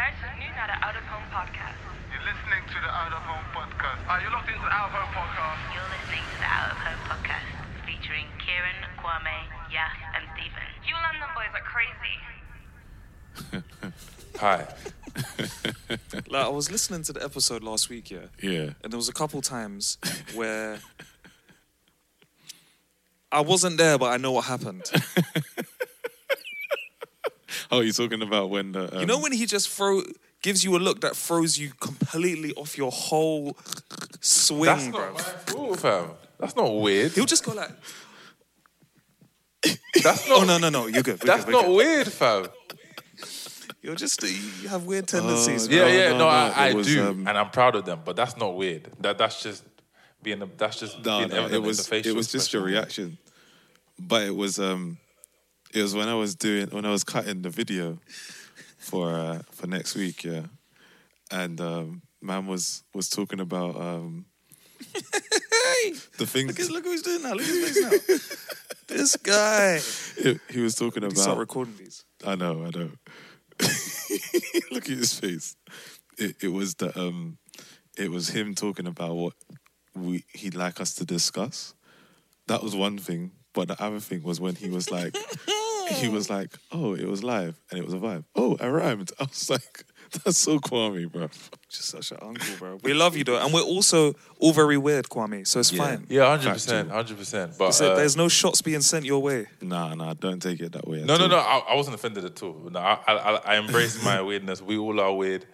Je luistert nu naar de Out of Home podcast. You're listening to the Out of Home podcast. Ah, are you locked into the Out of Home podcast? You're listening to the Out of Home podcast featuring Kieran, Kwame, Yaf, and Steven. You London boys are crazy. Hi. Like I was listening to the episode last week, yeah, Yeah. and there was a couple times where I wasn't there, but I know what happened. Oh, you're talking about when the. Um, You know when he just throw gives you a look that throws you completely off your whole swing, That's bro. fault, fam. That's not weird. He'll just go like, That's not. "Oh no, no, no, you're good." We're That's good, not good." weird, fam. You're just you have weird tendencies. Yeah, bro. yeah, no, no, no, I, I was, do, um, and I'm proud of them. But that's not weird. That that's just being. A, that's just No, being no, it in was it was just your reaction, but it was um, it was when I was doing when I was cutting the video for uh, for next week, yeah, and um, man was was talking about um, the thing. Look, at- look who's doing now. Look at his face now. this guy. he, he was talking about. start recording these. I know, I know. Look at his face. It, it was the um, it was him talking about what we he'd like us to discuss. That was one thing, but the other thing was when he was like, he was like, "Oh, it was live and it was a vibe." Oh, I rhymed. I was like, "That's so Kwame, bro." Just such an uncle, bro. We love you though, and we're also all very weird, Kwame. So it's Yeah. fine. Yeah, hundred percent, hundred percent. But So uh, there's no shots being sent your way. Nah, nah, don't take it that way. no, no, all. no. I, I wasn't offended at all. No, I, I, I- I embrace my weirdness. We all are weird.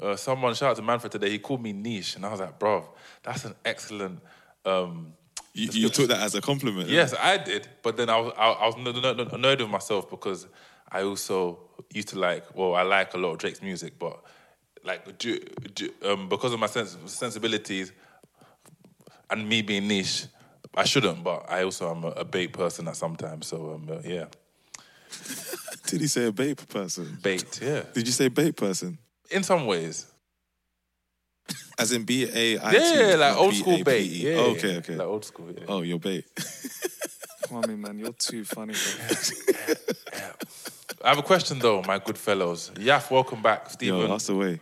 Uh, someone shout out to Manfred today. He called me niche, and I was like, bro, that's an excellent. Um, You, you took that as a compliment. Yes, I did, but then I was I, I was annoyed with myself because I also used to like. Well, I like a lot of Drake's music, but like do, do, um, because of my sens- sensibilities and me being niche, I shouldn't. But I also am a, a bait person at sometimes. So um, uh, yeah, Did he say a bait person? bait. Yeah, Did you say bait person? in some ways. As in B A I T. Yeah, like old school B A P bait. Yeah, Oh, okay, okay. Like old school. Yeah. Oh, you're bait. Kwame, man, you're too funny, bro. I have a question though, my good fellows. Yaf, welcome back, Steven. Yo, that's the way.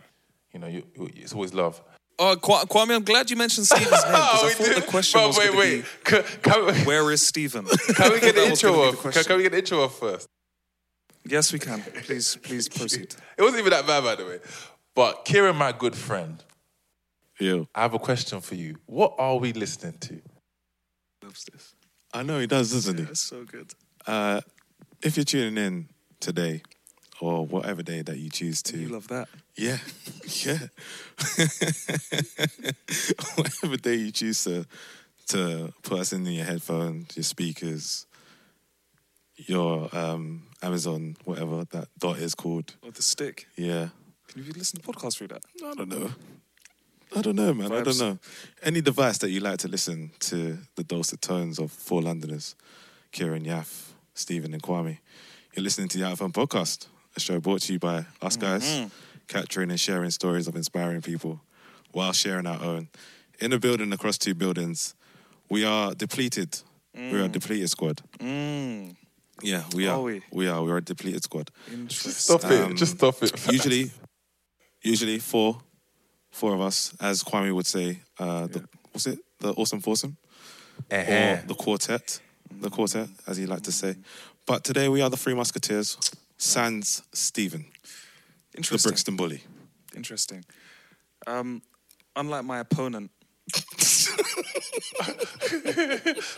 you know, you, you, it's always love. Oh, Kwa- Kwame, I'm glad you mentioned Steven's name because I thought the question But was wait, going to wait. be, Can, can we, "Where is Steven?" can we get the That was intro gonna be the off? Can, can we get the intro off first? Yes, we can. Please, please proceed. It wasn't even that bad, by the way. But Kieran, my good friend, Yo, I have a question for you. What are we listening to? Loves this. I know he does, doesn't he? That's so good. Uh, if you're tuning in today, or whatever day that you choose to, You love that. yeah, yeah, whatever day you choose to to put us in your headphones, your speakers, your um, Amazon, whatever that dot is called. Or the stick. Yeah, Can you listen to the podcast through that? I don't know. I don't know, man. I don't know. Any device that you like to listen to the dulcet tones of four Londoners, Kieran, Yaf, Steven, and Kwame. You're listening to the Out of Home podcast, a show brought to you by us guys, capturing and sharing stories of inspiring people while sharing our own. In a building across two buildings, we are depleted. We are a depleted squad. Mm, Yeah, we are. Are we? We are. We are a depleted squad. Just Stop Um, it. Just stop it. usually, usually four, four of us, as Kwame would say. Uh, the, What's it? The awesome foursome Uh-huh. or the quartet, the quartet, as he liked to say. But today we are the Three Musketeers, sans Steven, the Interesting. Brixton Bully. Interesting. Um, unlike my opponent, I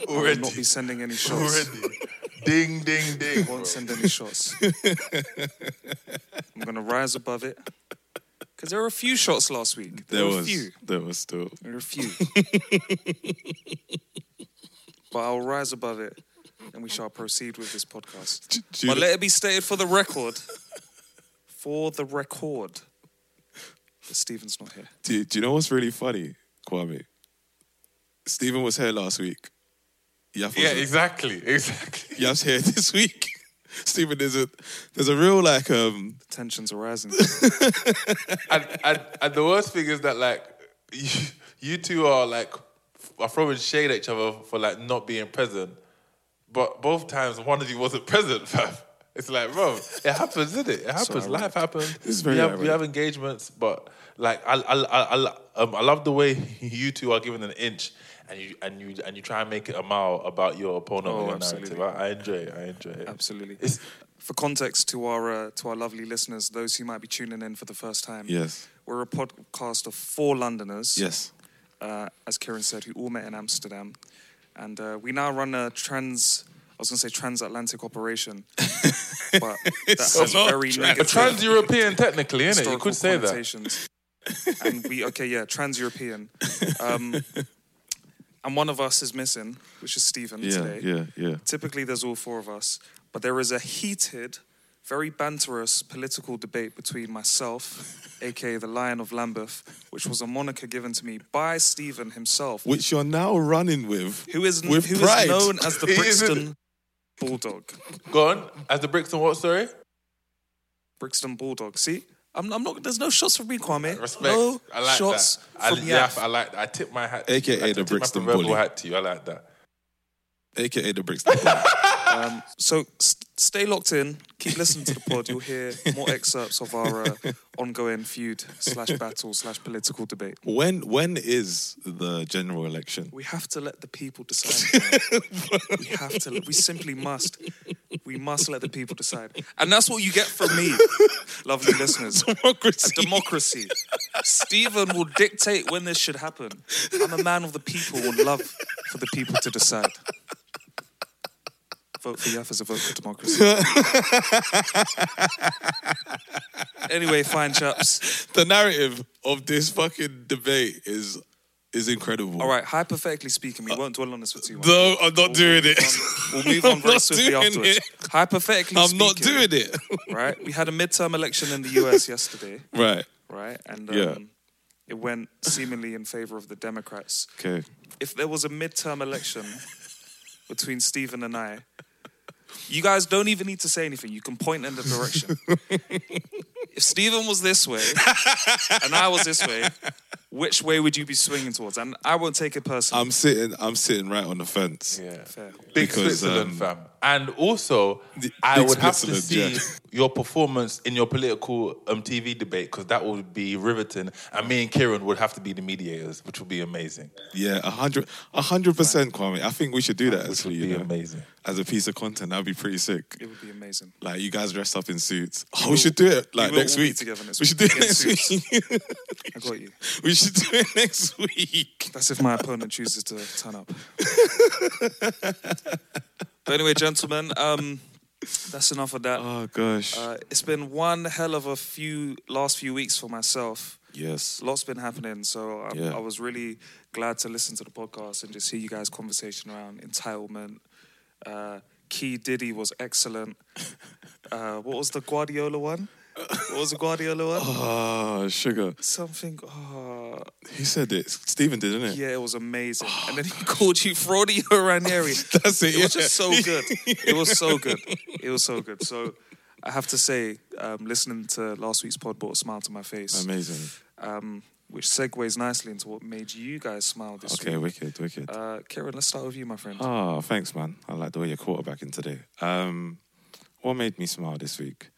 will not be sending any shots. Already. ding, ding, ding. Won't send any shots. I'm gonna rise above it Because there were a few shots last week. There, There were was. a few. There was still. There were a few. but I'll rise above it and we shall proceed with this podcast. Do you But let it be stated for the record, for the record, that Steven's not here. Do you, do you know what's really funny, Kwame? Steven was here last week. Yaf Yeah, wasn't. exactly, exactly. Yaf's here this week. Steven, there's a there's a real like um Tensions are rising. and, and and the worst thing is that like you, you two are like are throwing shade at each other for like not being present, but both times one of you wasn't present, fam. It's like, bro, it happens, isn't it? It happens. ironic. Life happens. we have, we have engagements, but like I I I, I, um, I love the way you two are given an inch. And you and you and you try and make it a mile about your opponent Oh, your narrative. I, I enjoy it. I enjoy it. Absolutely. It's, For context to our uh, to our lovely listeners, those who might be tuning in for the first time, yes we're a podcast of four Londoners. yes uh, as Kieran said, who all met in Amsterdam. And uh, we now run a trans, I was going to say transatlantic operation, but that has very trans- a trans-European, technically, isn't it? You could say that. Connotations. and we, okay, yeah, trans-European. Um, and one of us is missing, which is Steven yeah today. yeah yeah Typically, there's all four of us, but there is a heated, very banterous political debate between myself, aka the Lion of Lambeth, which was a moniker given to me by Steven himself, which you're now running with who is with who is pride. known as the Brixton Bulldog. Go on. As the Brixton what, sorry? Brixton Bulldog. See, I'm, I'm not. There's no shots from me, Kwame. Respect. No I like shots that. I, from yeah, Yaf. I like that. I tip my hat. AKA I the tip Brixton my proverbial bully. hat to you. I like that. aka the Brixton Um, so st- stay locked in. Keep listening to the pod. You'll hear more excerpts of our uh, ongoing feud slash battle slash political debate. when when is the general election We have to let the people decide. we have to. We simply must. We must let the people decide, and that's what you get from me, lovely listeners. democracy A democracy. Steven will dictate when this should happen. I'm a man of the people and love for the people to decide. Vote for Yaf as a vote for democracy. anyway, fine chaps. the narrative of this fucking debate is is incredible All right, hypothetically speaking, we won't dwell on this for too long. no I'm not doing it We'll move on very swiftly afterwards. it. Hypothetically I'm not doing it Right, we had a midterm election in the US yesterday, right right, and um, Yeah. it went seemingly in favor of the Democrats. okay if there was a midterm election between Steven and I, you guys don't even need to say anything. You can point in the direction. if Steven was this way and I was this way, which way would you be swinging towards? And I won't take it personally. I'm sitting I'm sitting right on the fence Yeah. Fair. Big Because, Switzerland, um, fam. And also, the- I would have to see Switzerland, your performance in your political um, TV debate because that would be riveting. And me and Kieran would have to be the mediators, which would be amazing. yeah a hundred a hundred percent Kwame I think we should do that Which actually would be you know? amazing. as a piece of content that'd be pretty sick It would be amazing. like you guys dressed up in suits oh we should do it like will next all be week together next we should do week it next week I got you. we should do it next week That's if my opponent chooses to turn up. but anyway, gentlemen, um, that's enough of that. oh gosh Uh, it's been one hell of a few last few weeks for myself. yes Lots been happening, so I, Yeah. I was really glad to listen to the podcast and just hear you guys' conversation around entitlement. Uh, Key Diddy was excellent. Uh, what was the Guardiola one? What was the Guardiola one? oh sugar Something. Oh, he said it Steven did didn't it yeah, it was amazing. And then he called you Fraudio Ranieri. that's it It was just so good. It was so good. It was so good. So I have to say, um, listening to last week's pod brought a smile to my face. amazing um, which segues nicely into what made you guys smile this okay week. Okay, wicked wicked Uh, Kieran, let's start with you, my friend. Oh, thanks, man. I like the way you're quarterbacking today. Um, what made me smile this week?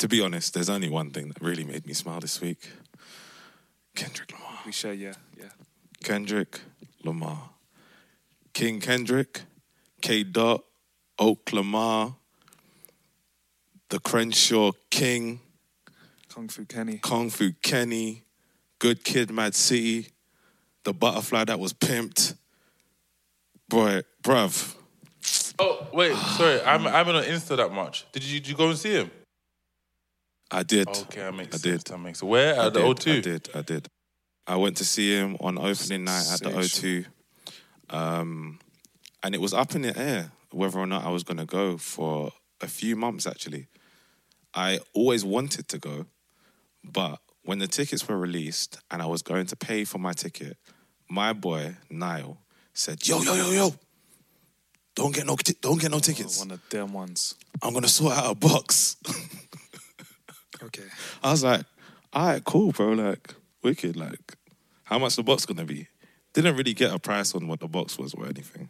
To be honest, there's only one thing that really made me smile this week. Kendrick Lamar. we share, yeah, yeah. Kendrick Lamar. King Kendrick, K. Dot, Oklama, the Crenshaw King, Kung Fu Kenny. Kung Fu Kenny, Good Kid, Mad City, the butterfly that was pimped. Boy, bruv, Oh, wait, sorry. I'm, I'm not on Insta that much. Did you, did you go and see him? I did. Okay, that makes I did. That makes Where I at the did, O2? I did. I did. I went to see him on opening night at the O2, um, and it was up in the air whether or not I was going to go for a few months. Actually, I always wanted to go, but when the tickets were released and I was going to pay for my ticket, my boy Niall said, "Yo, yo, yo, yo." Don't get no, don't get no tickets. One of them ones. I'm gonna sort out a box. Okay. I was like, all right, cool, bro. Like, wicked. Like, how much the box gonna be? Didn't really get a price on what the box was or anything.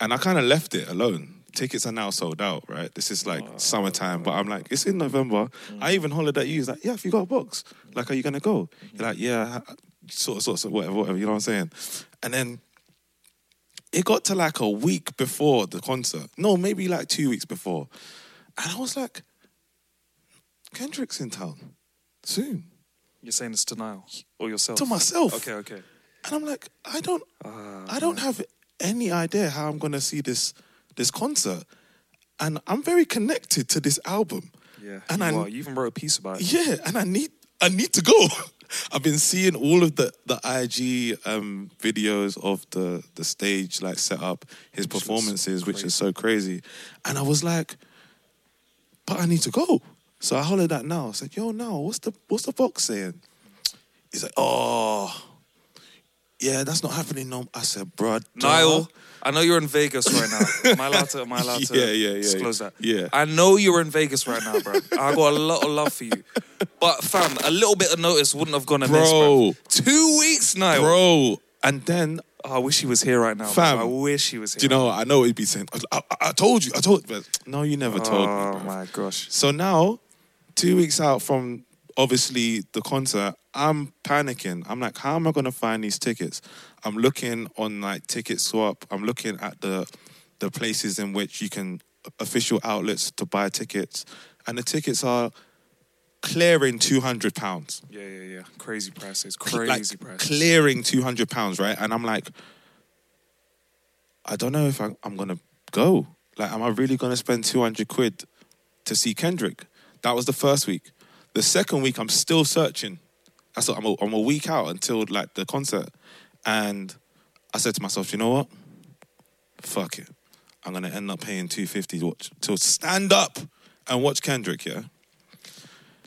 And I kind of left it alone. Tickets are now sold out, right? This is like ah. summertime, but I'm like, it's in November. Mm. I even hollered at you. He's like, yeah, if you got a box, like, are you gonna go? Mm-hmm. You're like, yeah, sort of, sort of, whatever, whatever. You know what I'm saying? And then it got to like a week before the concert. No, maybe like two weeks before. And I was like, Kendrick's in town soon. You're saying it's denial or yourself? To myself. Okay, okay. And I'm like, I don't Ah, I don't have any idea how I'm gonna see this this concert. And I'm very connected to this album. Yeah. And you, I are. you even wrote a piece about it. yeah, and I need I need to go. I've been seeing all of the the IG um, videos of the the stage like set up, his was performances, which is so crazy. And I was like, but I need to go. So I hollered at Niall. I said, yo, Niall, what's the what's the box saying? He's like, oh, yeah, that's not happening. No, I said, bruh, Niall, I know you're in Vegas right now. Am I allowed to? Am I allowed to Yeah, yeah, yeah, disclose yeah. that? Yeah. I know you're in Vegas right now, bro. I got a lot of love for you, but fam, a little bit of notice wouldn't have gone amiss, bro. Bro. Two weeks, Niall. bro. And then Oh, I wish he was here right now, Fam, Bro. I wish he was here. Do you know? I know what he'd be saying. I, I, I told you. I told. But no, you never told me. Oh my gosh. So now, two weeks out from obviously the concert, I'm panicking. I'm like, how am I going to find these tickets? I'm looking on like Ticket Swap. I'm looking at the the places in which you can official outlets to buy tickets, and the tickets are clearing two hundred pounds. Yeah, yeah, yeah. Crazy prices. Crazy like, prices. clearing 200 pounds, right? And I'm like, I don't know if I, I'm going to go. Like, am I really going to spend 200 quid to see Kendrick? That was the first week. The second week, I'm still searching. I thought I'm a, I'm a week out until like the concert. And I said to myself, you know what? Fuck it. I'm going to end up paying 250 to, watch, to stand up and watch Kendrick, yeah?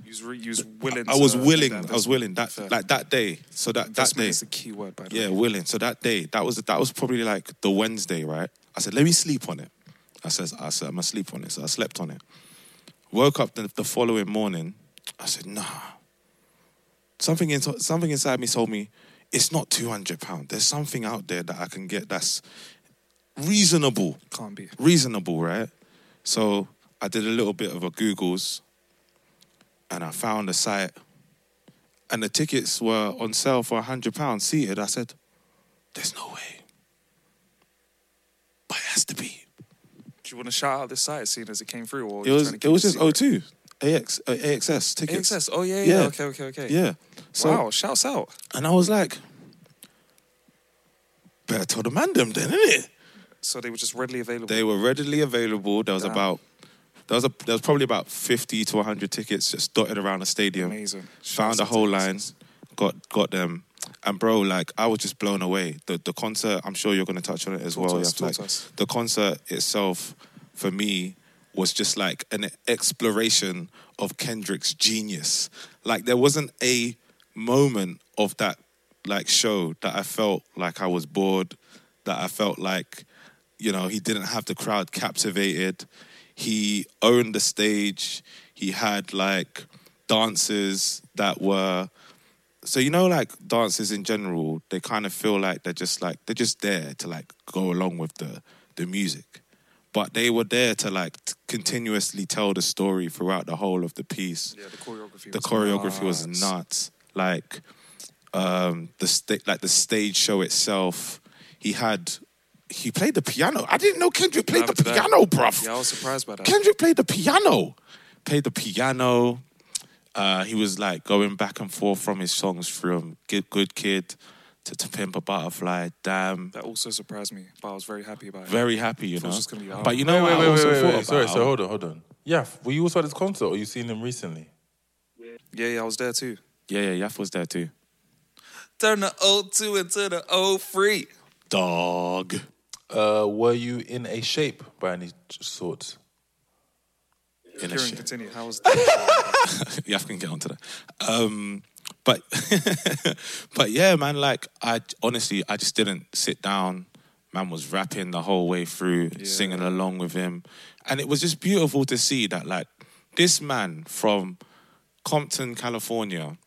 You was, re- you was willing. I was willing. I was willing that Fair. like that day. So that that day, is the key word, by the yeah, way. willing. So that day, that was that was probably like the Wednesday, right? I said, let me sleep on it. I said, I said, I'm gonna sleep on it. So I slept on it. Woke up the, the following morning. I said, nah. Something in, something inside me told me it's not two hundred pound. There's something out there that I can get that's reasonable Can't be. reasonable, right? So I did a little bit of a Googles and I found a site and the tickets were on sale for £100 seated. I said, there's no way. But it has to be. Do you want to shout out this site, seeing as it came through? Or It was, it was just secret? O2, AX, uh, AXS tickets. AXS. Oh yeah, yeah. Yeah. Okay, okay, okay. Yeah. So, wow, shouts out. And I was like, better tell the man them then, innit? So they were just readily available. They were readily available. There was Damn. about there was a there was probably about fifty to hundred tickets just dotted around the stadium. Amazing. Found Shouts out whole line, got got them, and bro, like I was just blown away. The the concert, I'm sure you're going to touch on it as Talk well. us, yeah, like, us. the concert itself, for me, was just like an exploration of Kendrick's genius. Like there wasn't a moment of that like show that I felt like I was bored, that I felt like, you know, he didn't have the crowd captivated. He owned the stage. He had like dances that were so you know like dancers in general, they kind of feel like they're just like they're just there to like go along with the the music. But they were there to like t- continuously tell the story throughout the whole of the piece Yeah, the choreography. the was choreography was nuts. nuts. Like um, the sta- like the stage show itself. He had he played the piano. I didn't know Kendrick played the After that- piano, bruv. Yeah, I was surprised by that. Kendrick played the piano. Played the piano. Uh, he was like going back and forth from his songs from Good, Good Kid to, to Pimp a Butterfly. Damn. that also surprised me, but I was very happy about it. Very happy, you Thought it know. was just gonna be- but you know wait, what wait, I wait, also wait, thought wait. Sorry, so hold on, hold on. Yeah, were you also at this concert or you seen him recently? Yeah, yeah, I was there too. Yeah, yeah, Yaf was there too. Turn the O2 into the O3. Dog. Uh, were you in a shape by any sort? In Kieran, continue. How was that? Yaf can get onto that. Um, but but yeah, man. Like I honestly, I just didn't sit down. Man was rapping the whole way through, singing along with him, and it was just beautiful to see that like this man from Compton, California,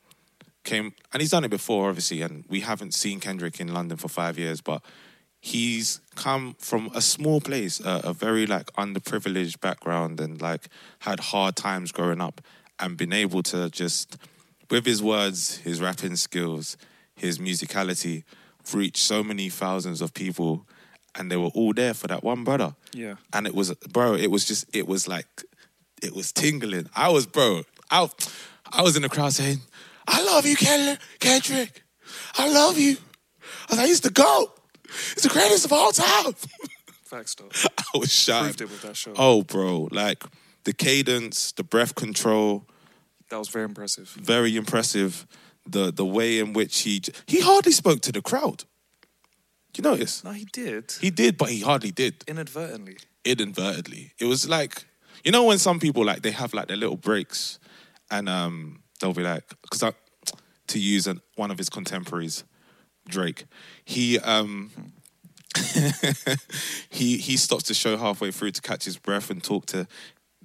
came and he's done it before, obviously. And we haven't seen Kendrick in London for five years, but he's come from a small place, a, a very like underprivileged background, and like had hard times growing up, and been able to just, with his words, his rapping skills, his musicality, reach so many thousands of people, and they were all there for that one brother. Yeah. and it was, bro, it was just, it was like, it was tingling. I was, bro, I, I was in the crowd saying, "I love you, Ken- Kendrick. I love you." I was like, "He's the goat. He's the greatest of all time." Facts though. I was shocked. Proved it with that show. Oh, bro, like the cadence, the breath control, That was very impressive. very impressive. The the way in which he he hardly spoke to the crowd. You notice? No, he did. He did, but he hardly did. Inadvertently. inadvertently. It was like, you know, when some people like they have like their little breaks, and um, they'll be like, because I, to use an, one of his contemporaries, Drake, he um, he he stops the show halfway through to catch his breath and talk to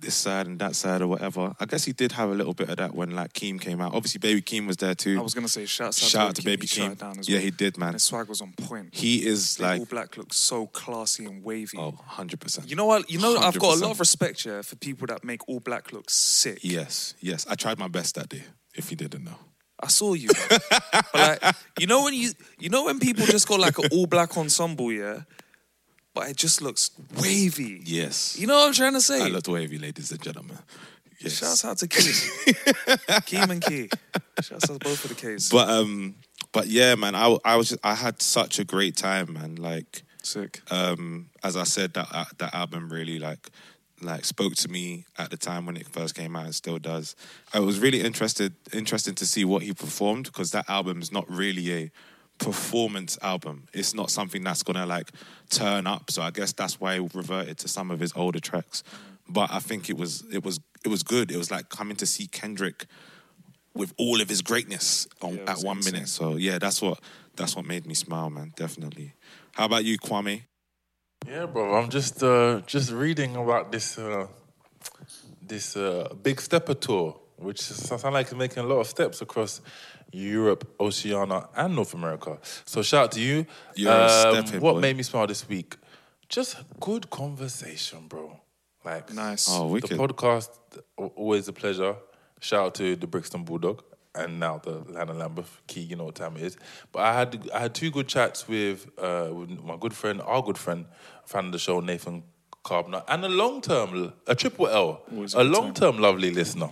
this side and that side or whatever. I guess he did have a little bit of that when like Keem came out. Obviously, Baby Keem was there too. I was gonna say shouts out Shout out to Baby Keem. Keem. it down as Yeah, he did, man. His swag was on point. He is Big like, All Black looks so classy and wavy. oh, 100 percent. You know what? You know, i have got a lot of respect here for people that make All Black look sick. Yes, yes. I tried my best that day. If you didn't know. I saw you. but like, you know when you, you know when people just got like an All Black ensemble, yeah, but it just looks wavy. Yes. You know what I'm trying to say? I looked wavy, ladies and gentlemen. Yes. Shouts out to Key, Keem and Key. Shouts out both for the case. But um, but yeah, man, I I was just, I had such a great time, man. Like sick. um, as I said, that uh, that album really like like spoke to me at the time when it first came out and still does. I was really interested interested to see what he performed because that album is not really a performance album. It's not something that's gonna like turn up. So I guess that's why he reverted to some of his older tracks. But I think it was it was it was good. It was like coming to see Kendrick with all of his greatness on, Yeah, at one insane. minute. So yeah, that's what that's what made me smile, man. Definitely. How about you, Kwame? Yeah, bro. I'm just uh, just reading about this uh, this uh, big stepper tour, which sounds like it's making a lot of steps across Europe, Oceania, and North America. So shout out to you. You're a Um, stepper, what boy. made me smile this week? Just good conversation, bro. Like Nice. Oh, the wicked. podcast, always a pleasure. Shout out to the Brixton Bulldog and now the Lana Lambeth Key. You know what time it is. But I had I had two good chats with uh, with my good friend, our good friend, fan of the show, Nathan Carbner, and a long term, a triple L, a long term lovely listener.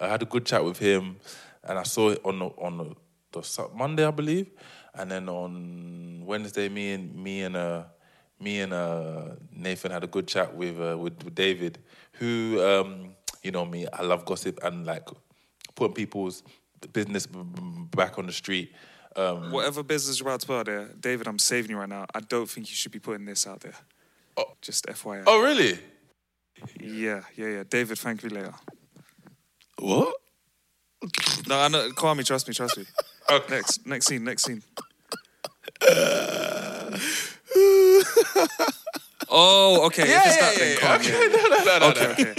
I had a good chat with him, and I saw it on the, on the, the Monday, I believe, and then on Wednesday, me and me and uh, me and uh, Nathan had a good chat with uh, with, with David, who um, you know me, I love gossip and like putting people's business back on the street. Um, Whatever business you're about to put out there, David, I'm saving you right now. I don't think you should be putting this out there. Oh. Just FYI. oh, really? Yeah, yeah, yeah. David, thank you later. What? No, I know. Call me. Trust me. Trust me. Next, next scene. Next scene. oh, okay. Yeah, if it's yeah, that, yeah, yeah. yeah. Okay, no, no, no, no, no. Okay,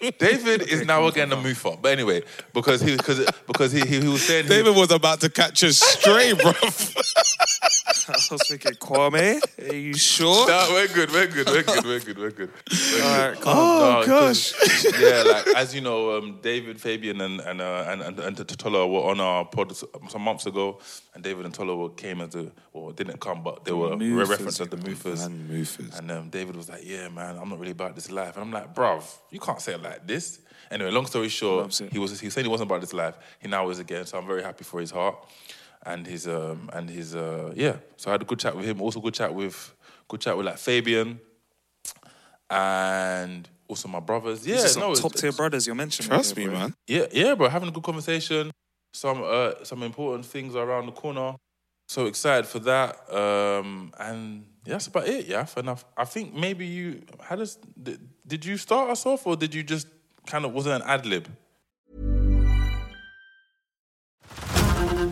okay. David is now again a moofer. But anyway, because he because because he, he, he was saying he- David was about to catch a stray, bro. I was thinking, Kwame, are you sure? No, we're good, we're good, we're good, we're good, we're good. We're All right. Oh, No, 'cause- yeah, like as you know, um, David, Fabian, and and uh, and and, and Totola were on our pod some months ago, and David and Tola came as the well didn't come, but they were Moofers, referenced as the Moofers. Man, Moofers. And um, David was like, "Yeah, man, I'm not really about this life." And I'm like, "Bruv, you can't say it like this." Anyway, long story short, he was he said he wasn't about this life. He now is again. So I'm very happy for his heart and his um and his uh yeah. So I had a good chat with him. Also, good chat with good chat with like Fabian and also my brothers. These Yeah, some no, top tier brothers you're mentioning. Trust here, me, bro. man. Yeah, yeah, bro. Having a good conversation. Some uh, some important things around the corner. So excited for that. Um, and yeah, that's about it. Yeah, and I, I think maybe you how does Did, did you start us off, or did you just kind of was it an ad lib?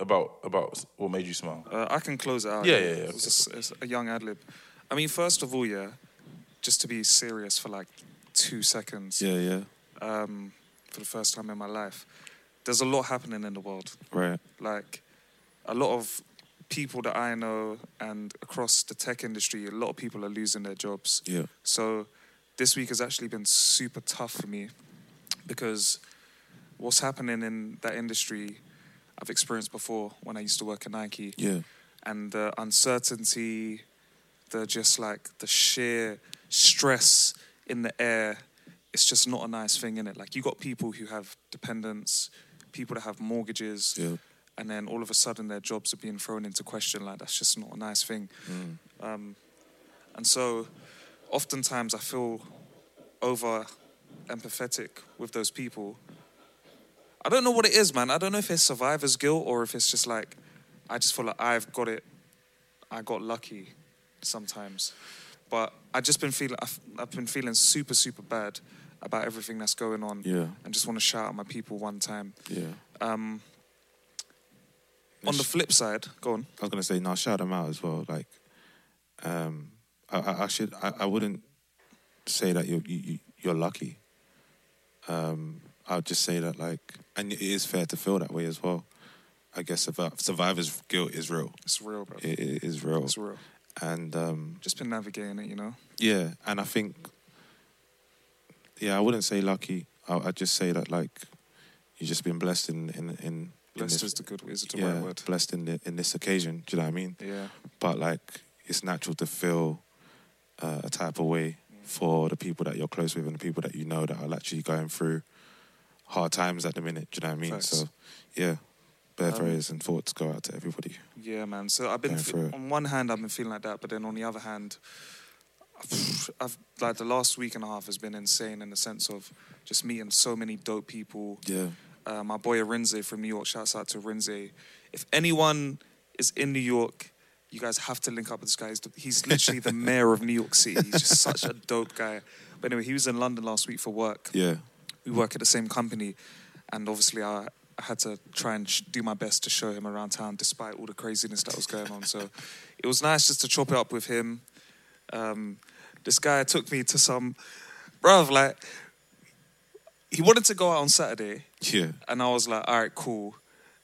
About about what made you smile? Uh, I can close it out. Yeah, yeah, yeah, It's, just- it's a young ad lib. I mean, first of all, yeah, just to be serious for like two seconds, Yeah, yeah. um, for the first time in my life, there's a lot happening in the world. Right. Like, a lot of people that I know and across the tech industry, a lot of people are losing their jobs. Yeah. So this week has actually been super tough for me because what's happening in that industry I've experienced before when I used to work at Nike. Yeah. And the uncertainty, the just like the sheer stress in the air, it's just not a nice thing in it. Like you got people who have dependents, people that have mortgages, Yeah. and then all of a sudden their jobs are being thrown into question. Like that's just not a nice thing. Um, and so, oftentimes I feel over empathetic with those people. I don't know what it is, man. I don't know if it's survivor's guilt or if it's just like I just feel like I've got it. I got lucky sometimes, but I just been feeling. I've, I've been feeling super, super bad about everything that's going on. Yeah. and just want to shout at my people one time. Yeah. Um, on the flip side, go on. I was gonna say, now shout them out as well. Like, um, I, I, I should, I, I wouldn't say that you're you, you- you're lucky. Um, I would just say that like, and it is fair to feel that way as well. I guess survi- survivor's guilt is real. It's real, bro. It, it is real. It's real. And um, Just been navigating it, you know. yeah, and I think, yeah, I wouldn't say lucky. I, I'd just say that like, you've just been blessed in in in. in Blessed this- is the good is the yeah, right word. blessed in the, in this occasion. Do you know what I mean? Yeah. but like it's natural to feel uh, a type of way for the people that you're close with and the people that you know that are actually going through hard times at the minute. Do you know what I mean? Facts. So yeah, bare Um, prayers and thoughts go out to everybody. Yeah, man. So I've been fe- on one hand I've been feeling like that, but then on the other hand, I've like the last week and a half has been insane in the sense of just meeting so many dope people. Yeah, Uh, my boy Arinze from New York, shouts out to Arinze. If anyone is in New York, you guys have to link up with this guy. He's, the- he's literally the mayor of New York City. He's just such a dope guy. But anyway, he was in London last week for work. yeah, we work at the same company, and obviously I, I had to try and sh- do my best to show him around town, despite all the craziness that was going on. So it was nice just to chop it up with him. Um, this guy took me to some, bruv, like he wanted to go out on Saturday, yeah, and I was like, all right, cool.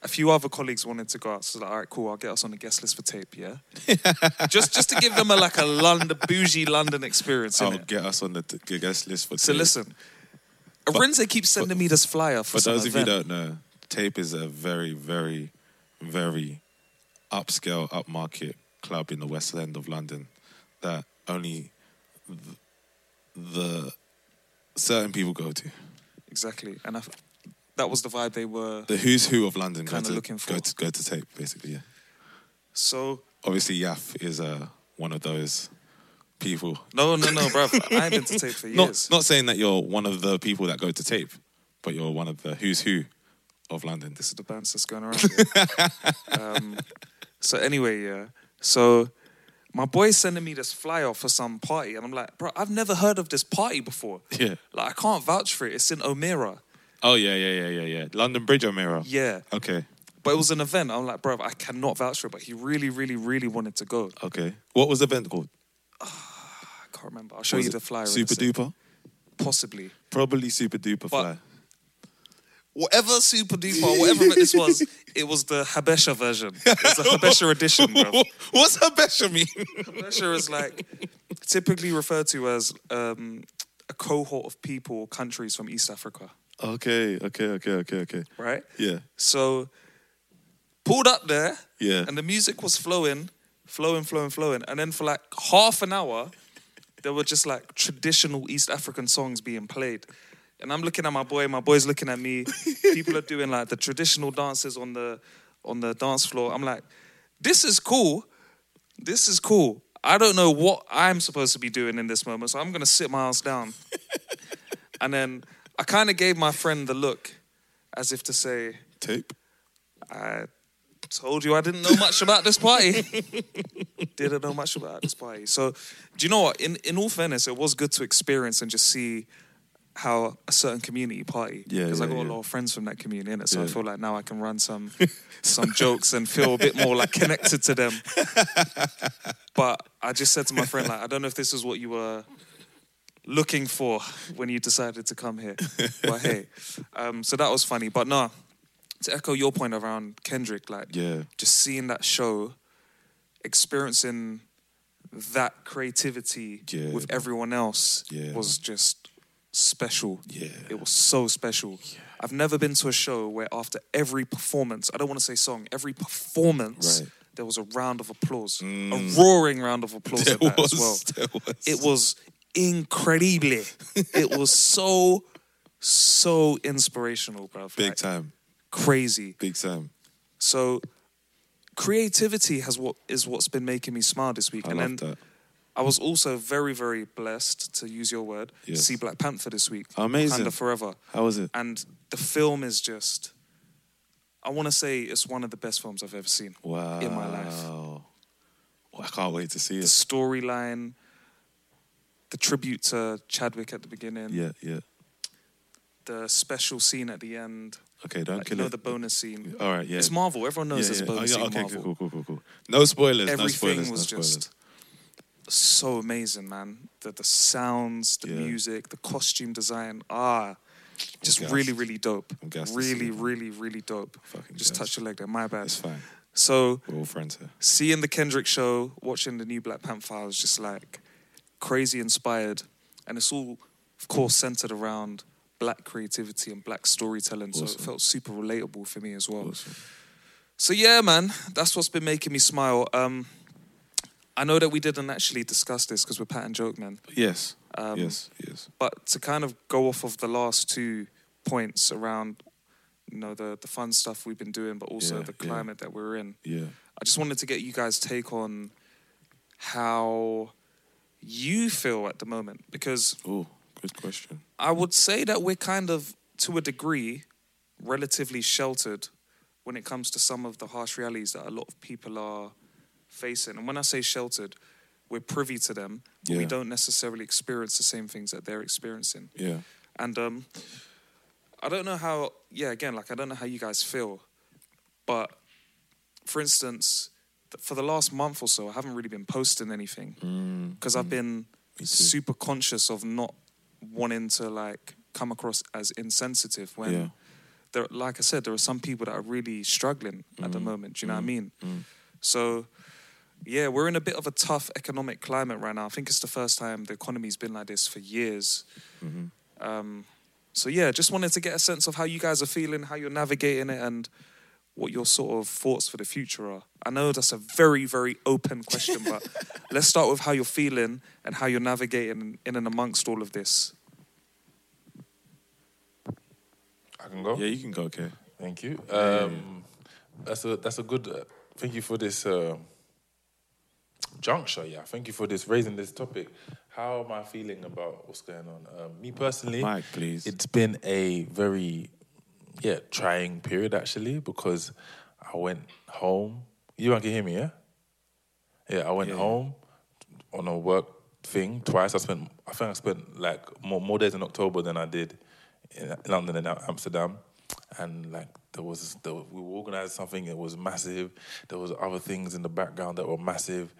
A few other colleagues wanted to go out, so like, all right, cool. I'll get us on the guest list for tape, yeah. just just to give them a like a London bougie London experience. I'll innit? get us on the t- guest list for. So tape. listen, Arinze keeps sending me this flyer for, For those of you don't know, Tape is a very, very, very upscale, upmarket club in the West End of London that only th- the certain people go to. Exactly, and I, that was the vibe they were. The who's who of London Kinda to, looking for. go to go to Tape, basically. Yeah. So Obviously, Yaf is uh, one of those people. no, no, no, bro. I ain't been to tape for Not years. not saying that you're one of the people that go to Tape, but you're one of the who's who of London. This is the bounce that's going around. Um, so anyway, yeah. So my boy's sending me this flyer for some party, and I'm like, bro, I've never heard of this party before. Yeah. Like, I can't vouch for it. It's in Omeara. Oh yeah, yeah, yeah, yeah, yeah. London Bridge or Mirror? Yeah. Okay. But it was an event. I'm like, bro, I cannot vouch for it. But he really, really, really wanted to go. Okay. What was the event called? I can't remember. I'll show you the flyer. Super duper. Possibly. Probably super duper fly. Whatever Super Duper, whatever this was, it was the Habesha version. It's a Habesha edition, bro. What's Habesha mean? Habesha is like typically referred to as um, a cohort of people or countries from East Africa, okay, okay, okay, okay, okay. right? Yeah, So pulled up there, yeah. and the music was flowing, flowing, flowing, flowing, and then for like half an hour, there were just like traditional East African songs being played. And I'm looking at my boy, my boy's looking at me. People are doing like the traditional dances on the on the dance floor. I'm like, this is cool. This is cool. I don't know what I'm supposed to be doing in this moment, so I'm gonna sit my ass down. and then I kind of gave my friend the look, as if to say, Tape. I told you I didn't know much about this party. didn't know much about this party. So, do you know what? In in all fairness, it was good to experience and just see how a certain community party. Yeah, because I got yeah. a lot of friends from that community, innit? So I feel like now I can run some some jokes and feel a bit more like connected to them. But I just said to my friend, like, I don't know if this is what you were looking for when you decided to come here. But hey, um, so that was funny. But no, to echo your point around Kendrick, like Yeah. just seeing that show, experiencing that creativity Yeah. with everyone else Yeah. was just special. Yeah. It was so special. I've never been to a show where after every performance, I don't want to say song, every performance, Right. Mm. there was a round of applause, a roaring round of applause There was, as well. there was. It was incredible. it was so, so inspirational, bro. Big Like, time. Crazy. Big time. So creativity has what is what's been making me smile this week. I and then that. I was also very, very blessed to use your word to Yes. see Black Panther this week. Amazing. Wakanda Forever. How was it? And the film is just I want to say it's one of the best films I've ever seen Wow. in my life. Oh, I can't wait to see it. The storyline, the tribute to Chadwick at the beginning, Yeah, yeah. the special scene at the end, Okay, don't like, kill you know it. the bonus scene. All right, yeah. It's Marvel. Everyone knows yeah, there's yeah. a bonus Oh, scene. yeah, okay, Marvel. cool, cool, cool, cool. No spoilers. no everything spoilers, was no spoilers. just so amazing, man. The the sounds, the Yeah. music, the costume design, ah, just really, really dope. Really, really, really dope. Fucking just gassed. touched your leg there. My bad. It's fine. So We're all friends here. seeing the Kendrick show, watching the new Black Panther, I was just like crazy inspired, and it's all, of course, centered around black creativity and black storytelling. So it felt super relatable for me as well. Awesome. So yeah, man, that's what's been making me smile. Um, I know that we didn't actually discuss this because we're Pat and Joke, man. Yes. Um, yes. Yes. But to kind of go off of the last two points around, you know, the the fun stuff we've been doing, but also Yeah, the yeah. climate that we're in. Yeah. I just wanted to get you guys' take on how you feel at the moment because Oh, good question. I would say that we're kind of, to a degree, relatively sheltered when it comes to some of the harsh realities that a lot of people are facing. And when I say sheltered, we're privy to them, but we don't necessarily experience the same things that they're experiencing. Yeah. And um, I don't know how, yeah, again, like I don't know how you guys feel, but for instance, for the last month or so, I haven't really been posting anything Mm, because I've been super conscious of not wanting to like come across as insensitive when Yeah. there like I said there are some people that are really struggling at Mm, the moment do you know what I mean so yeah we're in a bit of a tough economic climate right now I think it's the first time the economy's been like this for years Mm-hmm. um, so yeah just wanted to get a sense of how you guys are feeling how you're navigating it and what your sort of thoughts for the future are. I know that's a very, very open question, but let's start with how you're feeling and how you're navigating in and amongst all of this. I can go. Yeah, you can go, okay. Thank you. Um, That's a that's a good. Uh, thank you for this uh, juncture. Yeah, thank you for this raising this topic. How am I feeling about what's going on? Um, me personally, Mike, please. It's been a very yeah trying period actually because I went home. You can hear me, yeah? Yeah, I went Yeah. home on a work thing twice. I spent, I think I spent like more, more days in October than I did in London and Amsterdam. And like there was, there we organized something. It was massive. There was other things in the background that were massive,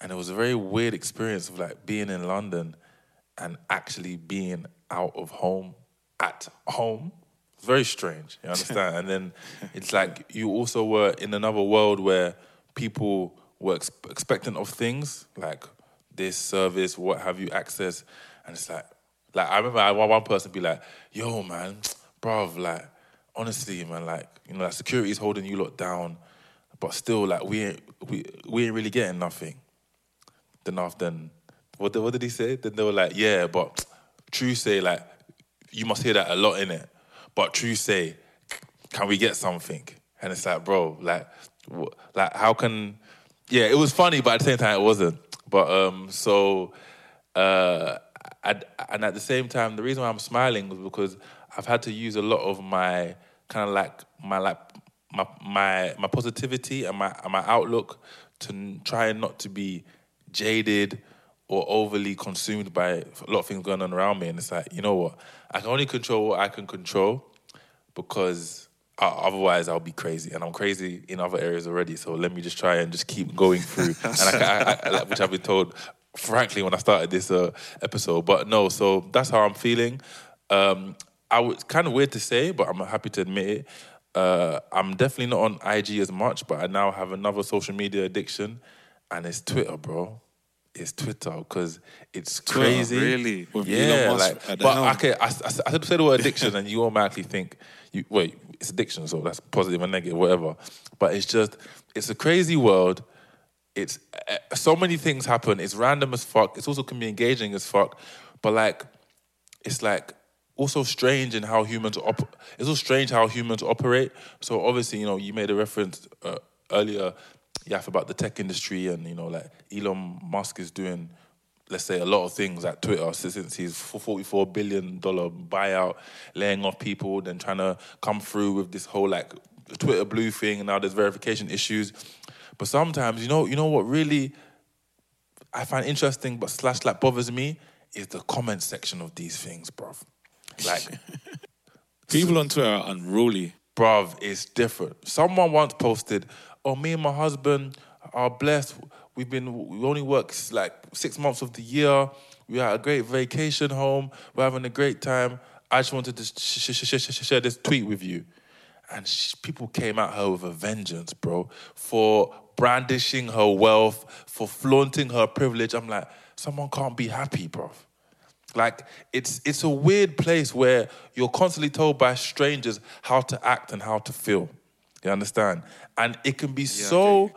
and it was a very weird experience of like being in London and actually being out of home at home. Very strange. You understand? and then it's like you also were in another world where people were ex- expectant of things like this service, what have you, access, and it's like, like I remember I one person be like, "Yo, man, bruv, like honestly, man, like you know, like security is holding you lot down, but still, like we ain't we we ain't really getting nothing." Then after, then what what did he say? Then they were like, "Yeah, but true say like you must hear that a lot in it, but true say, can we get something?" And it's like, bro, like, like how can? Yeah, it was funny, but at the same time, it wasn't. But um, so, uh, and, and at the same time, the reason why I'm smiling was because I've had to use a lot of my kind of like my like my my my positivity and my and my outlook to try and not to be jaded or overly consumed by a lot of things going on around me. And it's like, you know what? I can only control what I can control because otherwise I'll be crazy, and I'm crazy in other areas already. So let me just try and just keep going through, and I, I, I, which I've been told, frankly, when I started this uh, episode. But no, so that's how I'm feeling. Um, I was kind of weird to say, but I'm happy to admit it. Uh, I'm definitely not on IG as much, but I now have another social media addiction, and it's Twitter, bro. It's Twitter because it's Twitter, crazy. really? With yeah, like, but helm. okay, I, I, I said the word addiction, and you automatically think, you wait, it's addiction, so that's positive and negative, whatever. But it's just, it's a crazy world. It's uh, so many things happen. It's random as fuck. It's also can be engaging as fuck. But like, it's like also strange in how humans op- it's also strange how humans operate. So obviously, you know, you made a reference uh, earlier, Yaf, about the tech industry, and you know, like Elon Musk is doing, let's say, a lot of things at Twitter since he's forty-four billion dollar buyout, laying off people, then trying to come through with this whole like Twitter blue thing, and now there's verification issues. But sometimes, you know, you know what really I find interesting, but slash like bothers me is the comment section of these things, bruv. Like, People on Twitter are unruly. bruv, it's different. Someone once posted, "Oh, me and my husband are blessed. We've been we only work like six months of the year. We had a great vacation home. We're having a great time. I just wanted to sh- sh- sh- sh- sh- share this tweet with you." And sh- people came at her with a vengeance, bro, for brandishing her wealth, for flaunting her privilege. I'm like, someone can't be happy, bro. Like it's it's a weird place where you're constantly told by strangers how to act and how to feel. You understand? And it can be so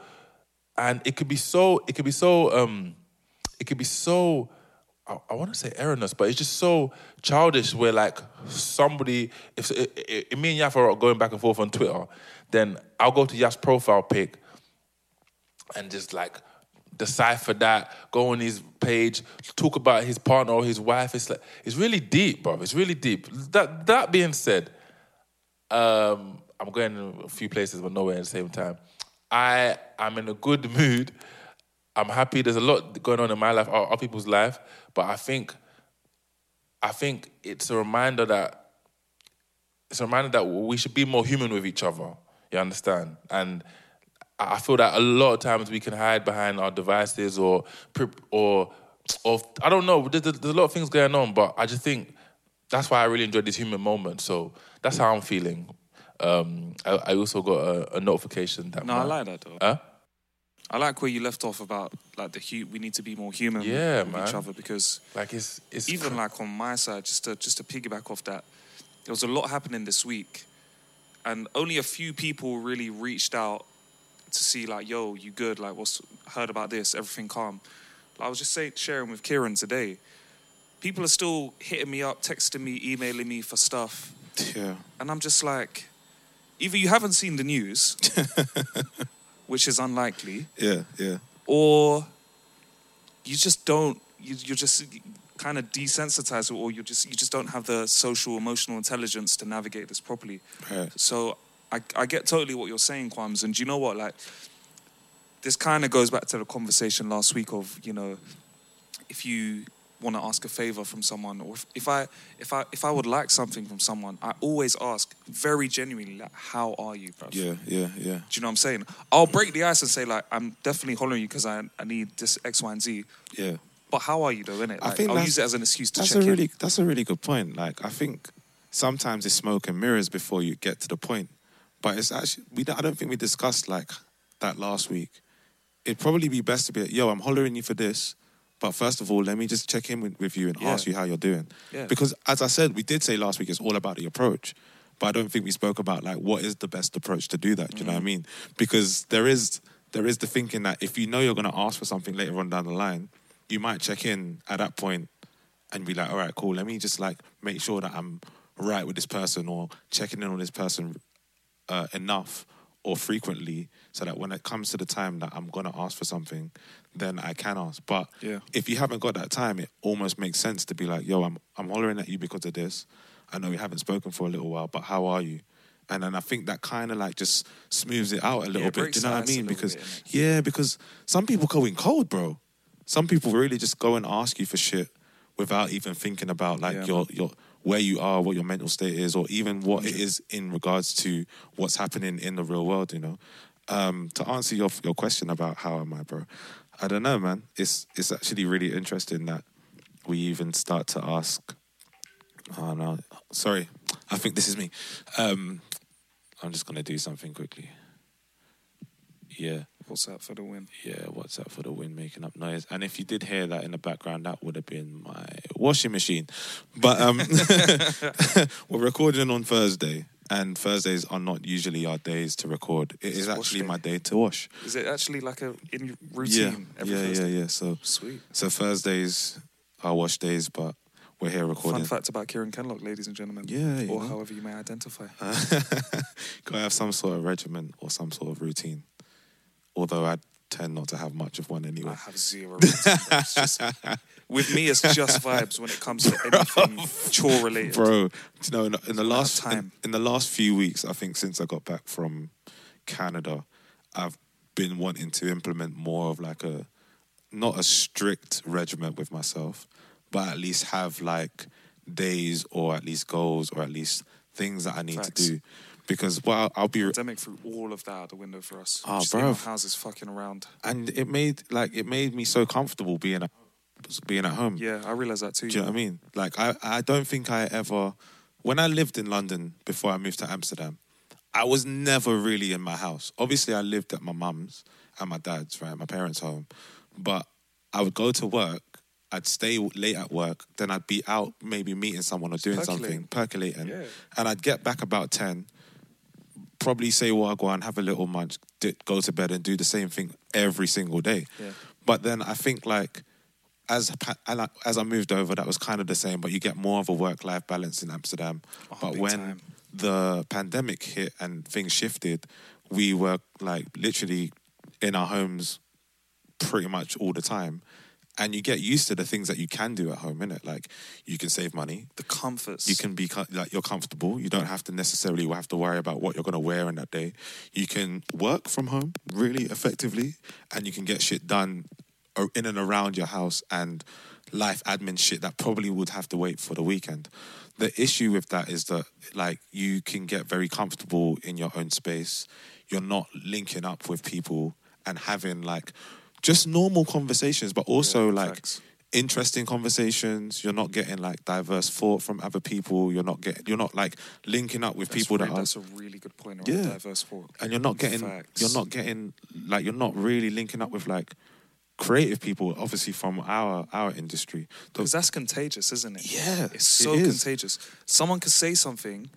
and it could be so it could be so um it could be so I, I want to say erroneous, but it's just so childish. Where like somebody, if, if, if me and Yaf are going back and forth on Twitter, then I'll go to Yaf's profile pic and just like decipher that, go on his page, talk about his partner or his wife. It's like it's really deep, bro. It's really deep. That that being said, um, I'm going a few places but nowhere at the same time. I am in a good mood. I'm happy. There's a lot going on in my life, other people's life, but I think, I think it's a reminder that it's a reminder that we should be more human with each other. You understand? And I feel that a lot of times we can hide behind our devices or or or I don't know. There's, there's a lot of things going on, but I just think that's why I really enjoyed this human moment. So that's how I'm feeling. Um, I, I also got a, a notification that No, my- I like that though. Huh? I like where you left off about like the hu- we need to be more human Yeah, with man. each other because Like it's it's even like on my side, just to just to piggyback off that, there was a lot happening this week, and only a few people really reached out to see like, yo, you good? Like, what's heard about this? Everything calm? I was just saying, sharing with Kieran today. People are still hitting me up, texting me, emailing me for stuff, Yeah. and I'm just like, either you haven't seen the news, which is unlikely, Yeah, yeah. or you just don't you, you're just kind of desensitized or you just you just don't have the social emotional intelligence to navigate this properly Right. so I, I get totally what you're saying Kwams and do you know what like this kind of goes back to the conversation last week of you know, if you want to ask a favor from someone, or if, if I if I if I would like something from someone, I always ask very genuinely, like, "How are you, bro?" Yeah, yeah, yeah. Do you know what I'm saying? I'll break the ice and say like, "I'm definitely hollering you because I I need this X, Y, and Z." Yeah. But how are you though, innit? I Like, think I'll use it as an excuse to That's check a really in. that's a really good point. Like I think sometimes it's smoke and mirrors before you get to the point. But it's actually we I don't think we discussed like that last week. It'd probably be best to be like, yo, I'm hollering you for this. But first of all, let me just check in with, with you and Yeah. ask you how you're doing. Yeah. Because as I said, we did say last week it's all about the approach. But I don't think we spoke about like what is the best approach to do that. Do you know what I mean? Because there is there is the thinking that if you know you're gonna ask for something later on down the line, you might check in at that point and be like, all right, cool, let me just like make sure that I'm right with this person or checking in on this person uh, enough or frequently so that when it comes to the time that I'm gonna ask for something, then I can ask. But Yeah. if you haven't got that time, it almost makes sense to be like, yo, I'm I'm hollering at you because of this. I know we haven't spoken for a little while, but how are you? And then I think that kind of like just smooths it out a little it bit. Do you know what I mean? Because bit, innit? yeah, because some people go in cold, bro. Some people really just go and ask you for shit without even thinking about like Yeah, your your where you are, what your mental state is, or even what it is in regards to what's happening in the real world. You know, um, to answer your your question about how am I, bro? I don't know, man. It's it's actually really interesting that we even start to ask. Oh no, sorry. I think this is me. Um, I'm just gonna do something quickly. Yeah. What's that for the win? Yeah, what's that for the wind making up noise? And if you did hear that in the background, that would have been my washing machine. But um, we're recording on Thursday, and Thursdays are not usually our days to record. It is actually my day to wash. Is it actually like a in routine? yeah, every yeah, yeah, yeah. So, Sweet. so Thursdays are wash days, but we're here recording. Fun fact about Kieran Kenlock, ladies and gentlemen. Yeah, Or know. however you may identify. Gotta have some sort of regimen or some sort of routine. Although I tend not to have much of one anyway. I have zero. It's just, with me, it's just vibes when it comes to anything chore related. bro. You know, in, in the a lot of last in, time. in the last few weeks, I think since I got back from Canada, I've been wanting to implement more of like a not a strict regiment with myself, but at least have like days or at least goals or at least things that I need Facts. to do. Because well, I'll be Pandemic threw all of that out the window for us. Oh, Just in our houses fucking around. and it made like it made me so comfortable being at being at home. Yeah, I realize that too. Do you know what I mean? Like I, I don't think I ever when I lived in London before I moved to Amsterdam, I was never really in my house. Obviously I lived at my mum's and my dad's, right, my parents' home. But I would go to work, I'd stay late at work, then I'd be out maybe meeting someone or doing Percolating. something, percolating. Yeah. And I'd get back about ten, probably say well, go and have a little munch, go to bed and do the same thing every single day. Yeah. But then I think like as I- as I moved over, that was kind of the same. But you get more of a work life balance in Amsterdam. Oh, but when time. the pandemic hit and things shifted, we were like literally in our homes pretty much all the time. And you get used to the things that you can do at home, innit? Like you can save money, The comforts. you can be like you're comfortable. You don't have to necessarily have to worry about what you're going to wear in that day. You can work from home really effectively, and you can get shit done uh, in and around your house and life admin shit that probably would have to wait for the weekend. The issue with that is that like you can get very comfortable in your own space. You're not linking up with people and having like just normal conversations, but also Yeah, like facts. interesting conversations. You're not getting like diverse thought from other people. You're not getting. You're not like linking up with That's people re- that are, That's a really good point around Yeah. diverse thought. and you're not getting. Facts. You're not getting like you're not really linking up with like creative people. Obviously from our our industry. Because that's contagious, isn't it? Yeah, It's so it contagious. Someone could say something,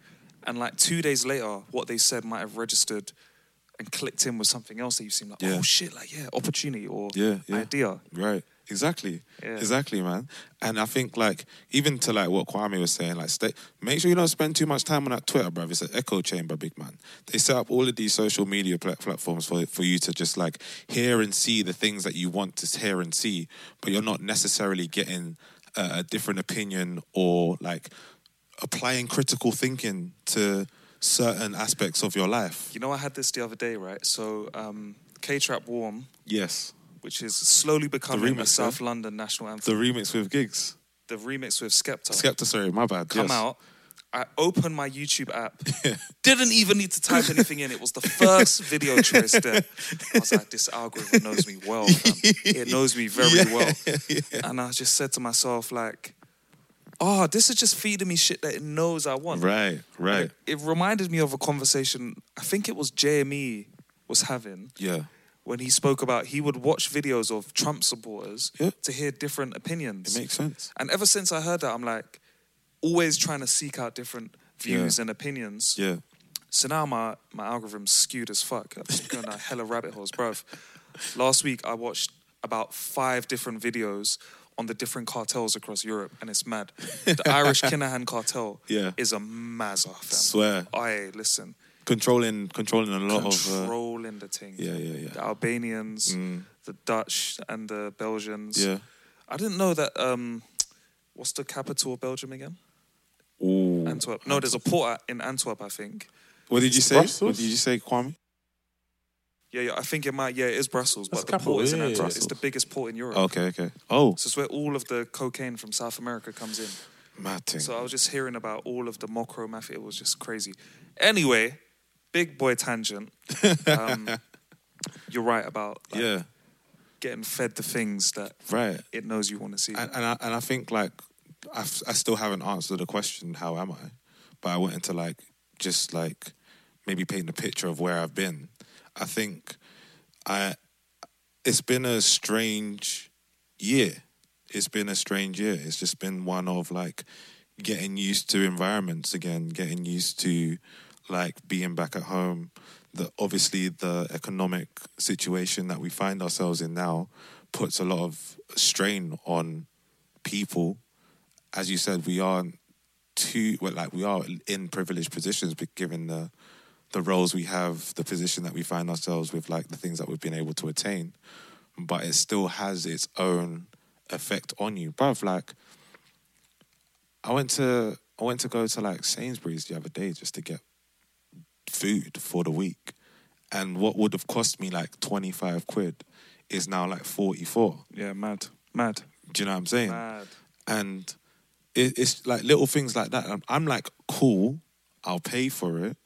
and like two days later, what they said might have registered and clicked in with something else that you seem like, Yeah. oh shit, like yeah, opportunity or Yeah, yeah. idea. Right. Exactly. Yeah. Exactly, man. And I think like even to like what Kwame was saying, like stay make sure you don't spend too much time on that Twitter, bruv. It's an echo chamber, big man. They set up all of these social media pla- platforms for for you to just like hear and see the things that you want to hear and see, but you're not necessarily getting a, a different opinion or like applying critical thinking to certain aspects of your life. You know, I had this the other day, right? So, um, K Trap Warm, Yes. which is slowly becoming a South yeah? London national anthem. The remix with Giggs. The, remix with Skepta Skepta, sorry, my bad. come yes. out. I opened my YouTube app. Didn't even need to type anything in. It was the first video choice there. I was like, this algorithm knows me well. Fam. It knows me very well. And I just said to myself, like, oh, this is just feeding me shit that it knows I want. Right, right. It reminded me of a conversation I think it was JME was having Yeah. when he spoke about he would watch videos of Trump supporters Yeah. to hear different opinions. It makes sense. and ever since I heard that, I'm like always trying to seek out different views Yeah. and opinions. Yeah. So now my my algorithm's skewed as fuck. I'm just going down hella rabbit holes, bruv. Last week I watched about five different videos on the different cartels across Europe, and it's mad. The Irish Kinahan cartel Yeah. is a mazza, fam. Swear. I listen, Controlling controlling a lot of uh, controlling the thing. Yeah, yeah, yeah. The Albanians, Mm. the Dutch, and the Belgians. Yeah. I didn't know that. Um, what's the capital of Belgium again? Ooh. Antwerp. No, there's a port in Antwerp, I think. What did you say? Brussels? What did you say, Kwame? Yeah, yeah, I think it might. Yeah, it is Brussels, That's but the the port is in capital, yeah, Antwerp. It's the biggest port in Europe. Okay, okay. Oh, So it's where all of the cocaine from South America comes in. mad thing. So I was just hearing about all of the Mocro mafia. It was just crazy. Anyway, big boy tangent. Um, you're right about like, yeah, getting fed the things that right. it knows you want to see. And and I, and I think like I still haven't answered the question. How am I? But I went into like just like maybe paint a picture of where I've been. I think I it's been a strange year. It's been a strange year. It's just been one of like getting used to environments again, getting used to like being back at home. The obviously the economic situation that we find ourselves in now puts a lot of strain on people. As you said, we aren't too well, like we are in privileged positions, but given the the roles we have, the position that we find ourselves with, like the things that we've been able to attain, but it still has its own effect on you, bruv. Like, I went to I went to go to like Sainsbury's the other day just to get food for the week, and what would have cost me like twenty five quid is now like forty four. yeah, mad, mad, Do you know what I'm saying? mad. and it, it's like little things like that. I'm, I'm like, cool, I'll pay for it,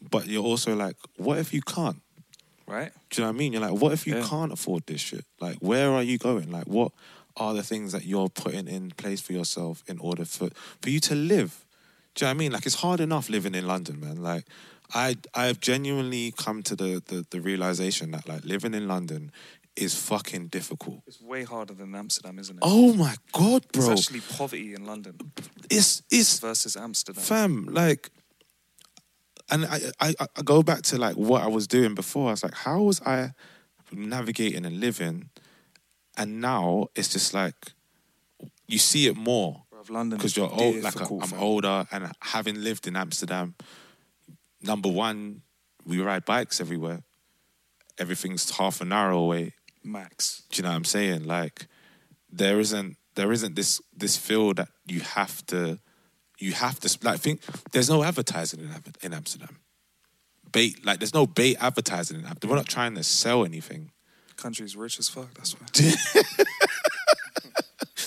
but you're also like, what if you can't? Right? Do you know what I mean? You're like, what if you Yeah. can't afford this shit? Like, where are you going? Like, what are the things that you're putting in place for yourself in order for for you to live? Do you know what I mean? Like, it's hard enough living in London, man. Like, I I've genuinely come to the the, the realization that like living in London is fucking difficult. It's way harder than Amsterdam, isn't it? Oh my god, bro! It's actually poverty in London It's it's versus Amsterdam. fam like and I, I i go back to like what i was doing before. I was like how was i navigating and living? And now it's just like you see it more because you're old like difficult, i'm older. And having lived in amsterdam number one we ride bikes everywhere. Everything's half an hour away. Max. do you know what I'm saying? Like there isn't there isn't this this feel that you have to you have to like think there's no advertising in in Amsterdam. Bait like there's no bait advertising in Amsterdam. We're not trying to sell anything. Country's rich as fuck. That's why.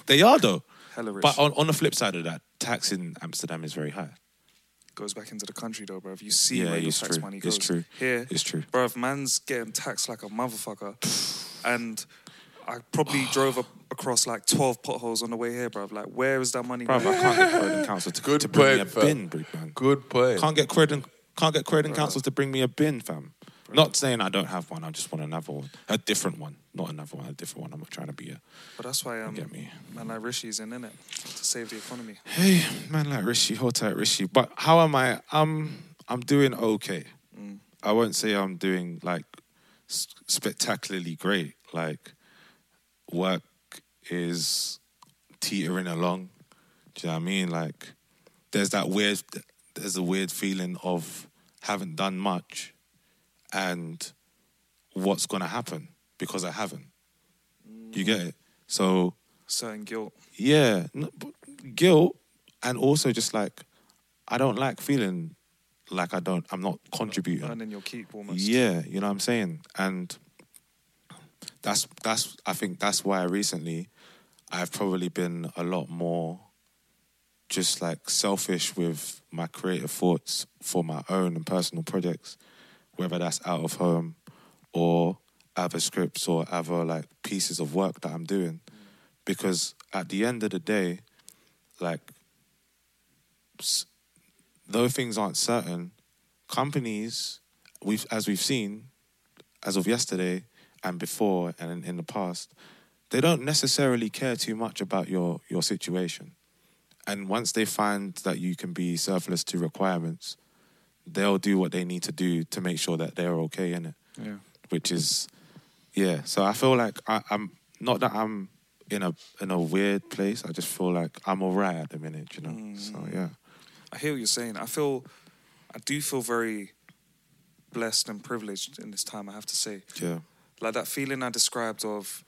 They are though. Hella rich. But on, on the flip side of that, tax in Amsterdam is very high. goes back into the country though, bro. If you see Yeah, where your it's tax true. money It's goes. true. Here, It's true. bro. Man's getting taxed like a motherfucker, and I probably drove up across like twelve potholes on the way here, bro. Like, where is that money? Bro, I can't get Croydon Council to, Good to bring me a point, fam. bin, big man. Good point. Can't get Croydon can't get Croydon Council to bring me a bin, fam. Not saying I don't have one. I just want another one, a different one, not another one, a different one. I'm not trying to be a. But that's why um, get me. man like Rishi's in, innit? To save the economy. Hey, man, like Rishi, hold tight, Rishi. But how am I? I'm I'm doing okay. I won't say I'm doing like s- spectacularly great. Like work is teetering along. Do you know what I mean? Like there's that weird, there's a weird feeling of haven't done much, and what's gonna happen because I haven't. You get it? So Certain guilt. yeah, guilt, and also just like I don't like feeling like I don't. I'm not contributing. Earning your keep almost. Yeah, you know what I'm saying. And that's that's I think that's why recently I've probably been a lot more just like selfish with my creative thoughts for my own and personal projects, whether that's out of home or other scripts or other like pieces of work that I'm doing. Because at the end of the day, like though things aren't certain, companies we've as we've seen, as of yesterday and before and in, in the past, they don't necessarily care too much about your your situation. And once they find that you can be surplus to requirements, they'll do what they need to do to make sure that they're okay in it. Yeah. Which is yeah. So I feel like I, I'm not that I'm in a in a weird place. I just feel like I'm alright at the minute, you know. Mm. So yeah. I hear what you're saying. I feel, I do feel very blessed and privileged in this time. I have to say, Yeah. Like that feeling I described of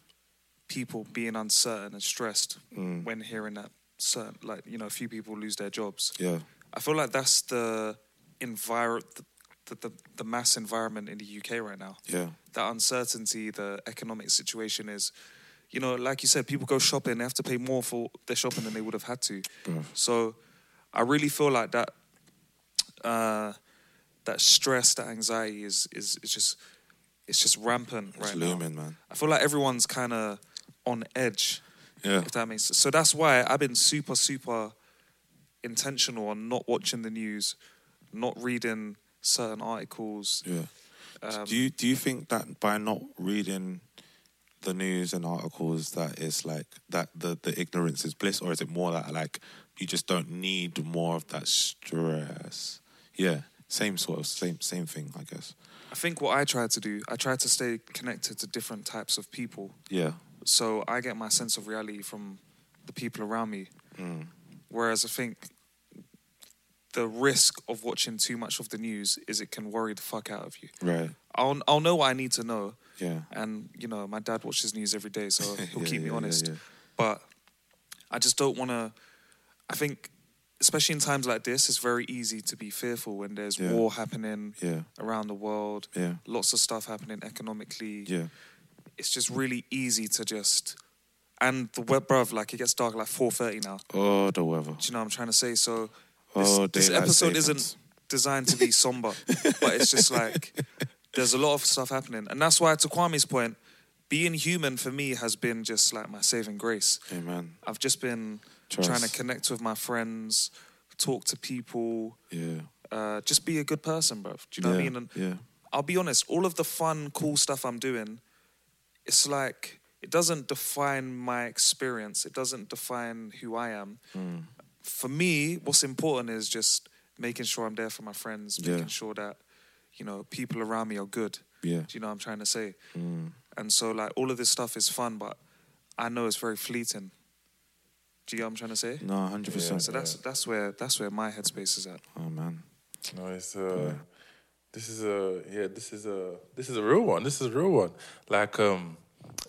people being uncertain and stressed Mm. when hearing that certain, like you know, a few people lose their jobs. Yeah. I feel like that's the environment, the, the, the, mass environment in the UK right now. Yeah. That uncertainty, the economic situation is, you know, like you said, people go shopping, they have to pay more for their shopping than they would have had to. So I really feel like that uh, that stress, that anxiety is is, is just it's just rampant It's right now. looming, man. I feel like everyone's kind of on edge Yeah. if that makes sense. So that's why I've been super, super intentional on not watching the news, not reading certain articles. Yeah. Um, do you do you think that by not reading the news and articles that it's like that the, the ignorance is bliss or is it more that like you just don't need more of that stress? Yeah. Same sort of same same thing, I guess. I think what I try to do, I try to stay connected to different types of people. Yeah. So I get my sense of reality from the people around me. Mm. Whereas I think the risk of watching too much of the news is it can worry the fuck out of you. Right. I'll I'll know what I need to know, Yeah. and you know my dad watches news every day, so he'll Yeah, keep me yeah, honest. yeah. But I just don't want to. I think, especially in times like this, it's very easy to be fearful when there's Yeah. war happening Yeah. around the world, Yeah. lots of stuff happening economically. Yeah. It's just really easy to just. And the web, bruv, like it gets dark like four thirty now. Oh the weather. Do you know what I'm trying to say? So oh, this, Oh, this episode savings. isn't designed to be somber, but it's just like there's a lot of stuff happening, and that's why, to Kwame's point, being human for me has been just like my saving grace. Amen. I've just been Trust. trying to connect with my friends, talk to people, Yeah. uh, just be a good person, bro. Do you know what I mean? And yeah. I'll be honest, all of the fun, cool stuff I'm doing, it's like it doesn't define my experience. It doesn't define who I am. Mm. For me, what's important is just making sure I'm there for my friends, Yeah. making sure that you know people around me are good. Yeah. Do you know what I'm trying to say? Mm. And so like all of this stuff is fun, but I know it's very fleeting. Do you get what I'm trying to say? No, hundred percent. So that's that's where that's where my headspace is at. Oh man. No, it's uh, this is a yeah, this is a this is a real one. This is a real one. Like um,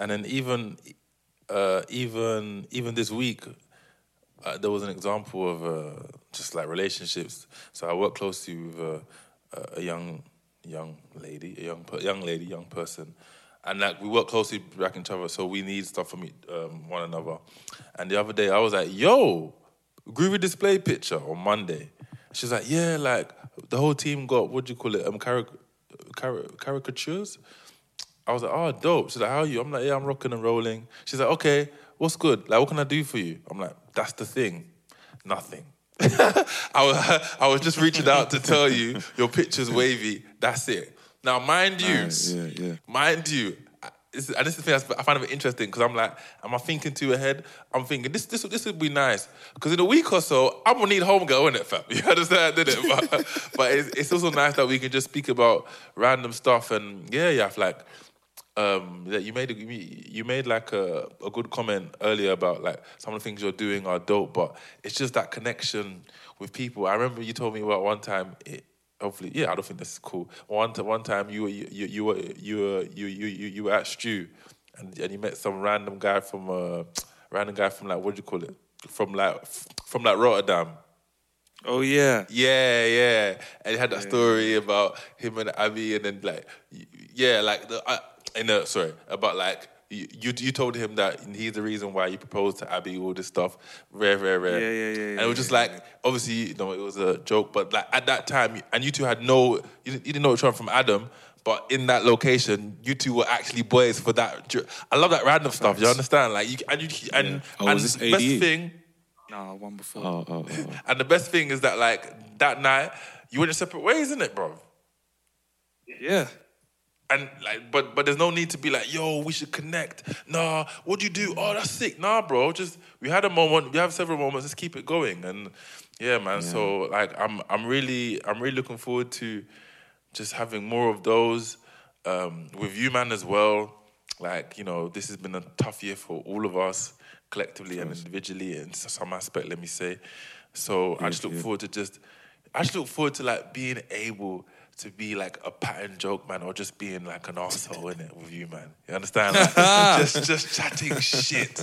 and then even uh, even even this week, uh, there was an example of uh, just like relationships. So I work closely with uh, a- a young young lady, a young per- young lady, young person. And like we work closely back each other, so we need stuff from um, one another. And the other day, I was like, "Yo, groovy display picture on Monday." She's like, "Yeah, like the whole team got what do you call it? Um, caric- cari- caricatures." I was like, "Oh, dope." She's like, "How are you?" I'm like, "Yeah, I'm rocking and rolling." She's like, "Okay, what's good? Like, what can I do for you?" I'm like, "That's the thing, nothing." I was, I was just reaching out to tell you your picture's wavy. That's it. Now, mind you, Nice, yeah, yeah. mind you, I- this, and this is the thing I find it interesting because I'm like, am I thinking too ahead? I'm thinking this this this would be nice because in a week or so I'm gonna need homegirl in it, fam. You understand, did it? But, but it's, it's also nice that we can just speak about random stuff and yeah, yeah, like um, that you made a, you made like a, a good comment earlier about like some of the things you're doing are dope, but it's just that connection with people. I remember you told me about one time. It, hopefully, yeah, I don't think this is cool. One t- one time you were you, you, were you were you you you, you were at Stew, and, and you met some random guy from uh, random guy from like what do you call it? From like from like Rotterdam. Oh yeah. Yeah, yeah. And he had that story about him and Abby, and then like, yeah, like the, I, in the sorry about like you you, you told him that he's the reason why you proposed to Abby, all this stuff. Rare, rare, rare. Yeah, yeah, yeah, And it was just yeah, like obviously you know it was a joke, but like at that time, and you two had no, you didn't, you didn't know each other from Adam. But in that location, you two were actually boys for that. I love that random stuff. You understand? Like you and you and, Oh, and was this the best thing Nah, one before. Oh, oh, oh. and the best thing is that like that night you went your separate ways, isn't it, bro? Yeah. And like, but but there's no need to be like, yo, we should connect. Nah, what do you do? Oh, that's sick. Nah, bro. Just we had a moment. We have several moments. Let's keep it going. And yeah, man. So like, I'm I'm really I'm really looking forward to just having more of those um, with you, man, as well. Like you know, this has been a tough year for all of us collectively and individually in some aspect. Let me say. So I just look forward to just I just look forward to like being able to be like a pattern joke man or just being like an asshole in it with you man. You understand? Like, just just chatting shit.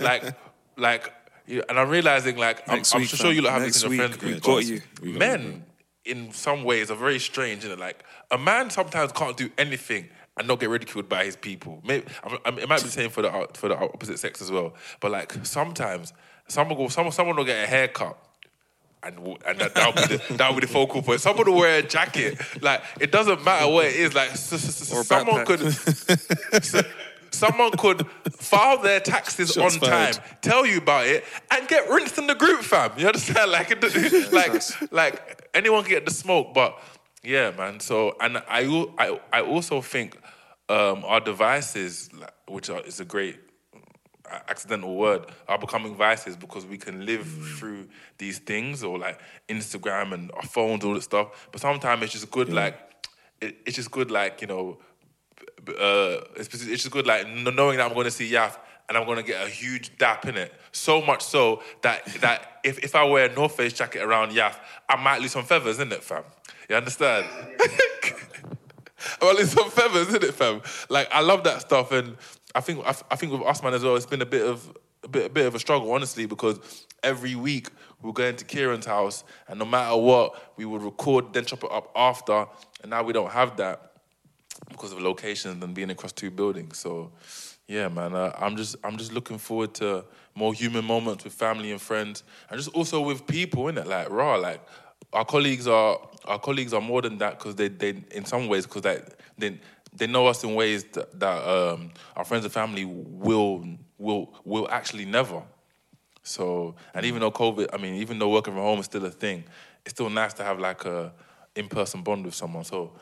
Like like like you and I'm realizing like I'm, Next I'm week, sure you lot have this in your week, friend we group. got you. Men in some ways are very strange, is Like a man sometimes can't do anything and not get ridiculed by his people. Maybe I mean, it might be the same for the for the opposite sex as well. But like sometimes someone will someone someone will get a haircut. And, and that, that'll, be the, that'll be the focal point. Someone will wear a jacket. Like, it doesn't matter what it is. Like, s- s- Or someone could s- someone could file their taxes Shots on fired. time, tell you about it, and get rinsed in the group, fam. You understand? Like, it, like, like anyone can get the smoke, but yeah, man. So, and I, al- I, I also think um, our devices, like, which are, is a great accidental word, are becoming vices because we can live through these things or like Instagram and our phones, all this stuff. But sometimes it's just good, like it, it's just good, like you know, uh, it's, it's just good, like knowing that I'm going to see Yaf and I'm going to get a huge dap in it. So much so that that if, if I wear a North Face jacket around Yaf, I might lose some feathers, in it, fam? You understand? well, it's some feathers, isn't it, fam? Like I love that stuff, and I think I, I think with us, man, as well, it's been a bit of a bit a bit of a struggle, honestly, because every week we we're going to Kieran's house, and no matter what, we would record, then chop it up after, and now we don't have that because of locations and being across two buildings. So, yeah, man, uh, I'm just I'm just looking forward to more human moments with family and friends, and just also with people, innit? Like raw, like our colleagues are our colleagues are more than that because they they in some ways because they they they know us in ways that, that um, our friends and family will will will actually never. So, and even though COVID, I mean, even though working from home is still a thing, it's still nice to have like a in-person bond with someone. So,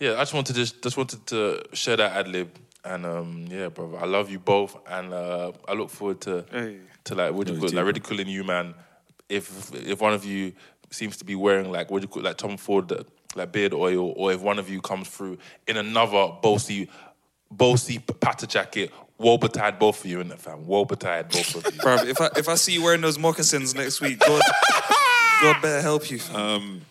yeah, I just wanted to just, just wanted to share that ad lib, and um, yeah, brother, I love you both, and uh, I look forward to Hey. to like what do you call like ridiculing you, man. If if one of you seems to be wearing like what do you call like Tom Ford uh, like beard oil, or if one of you comes through in another bossy bossy patter jacket, woe betide both of you in the fam, woe betide both of you. Bro, if I if I see you wearing those moccasins next week, God, God better help you. fam.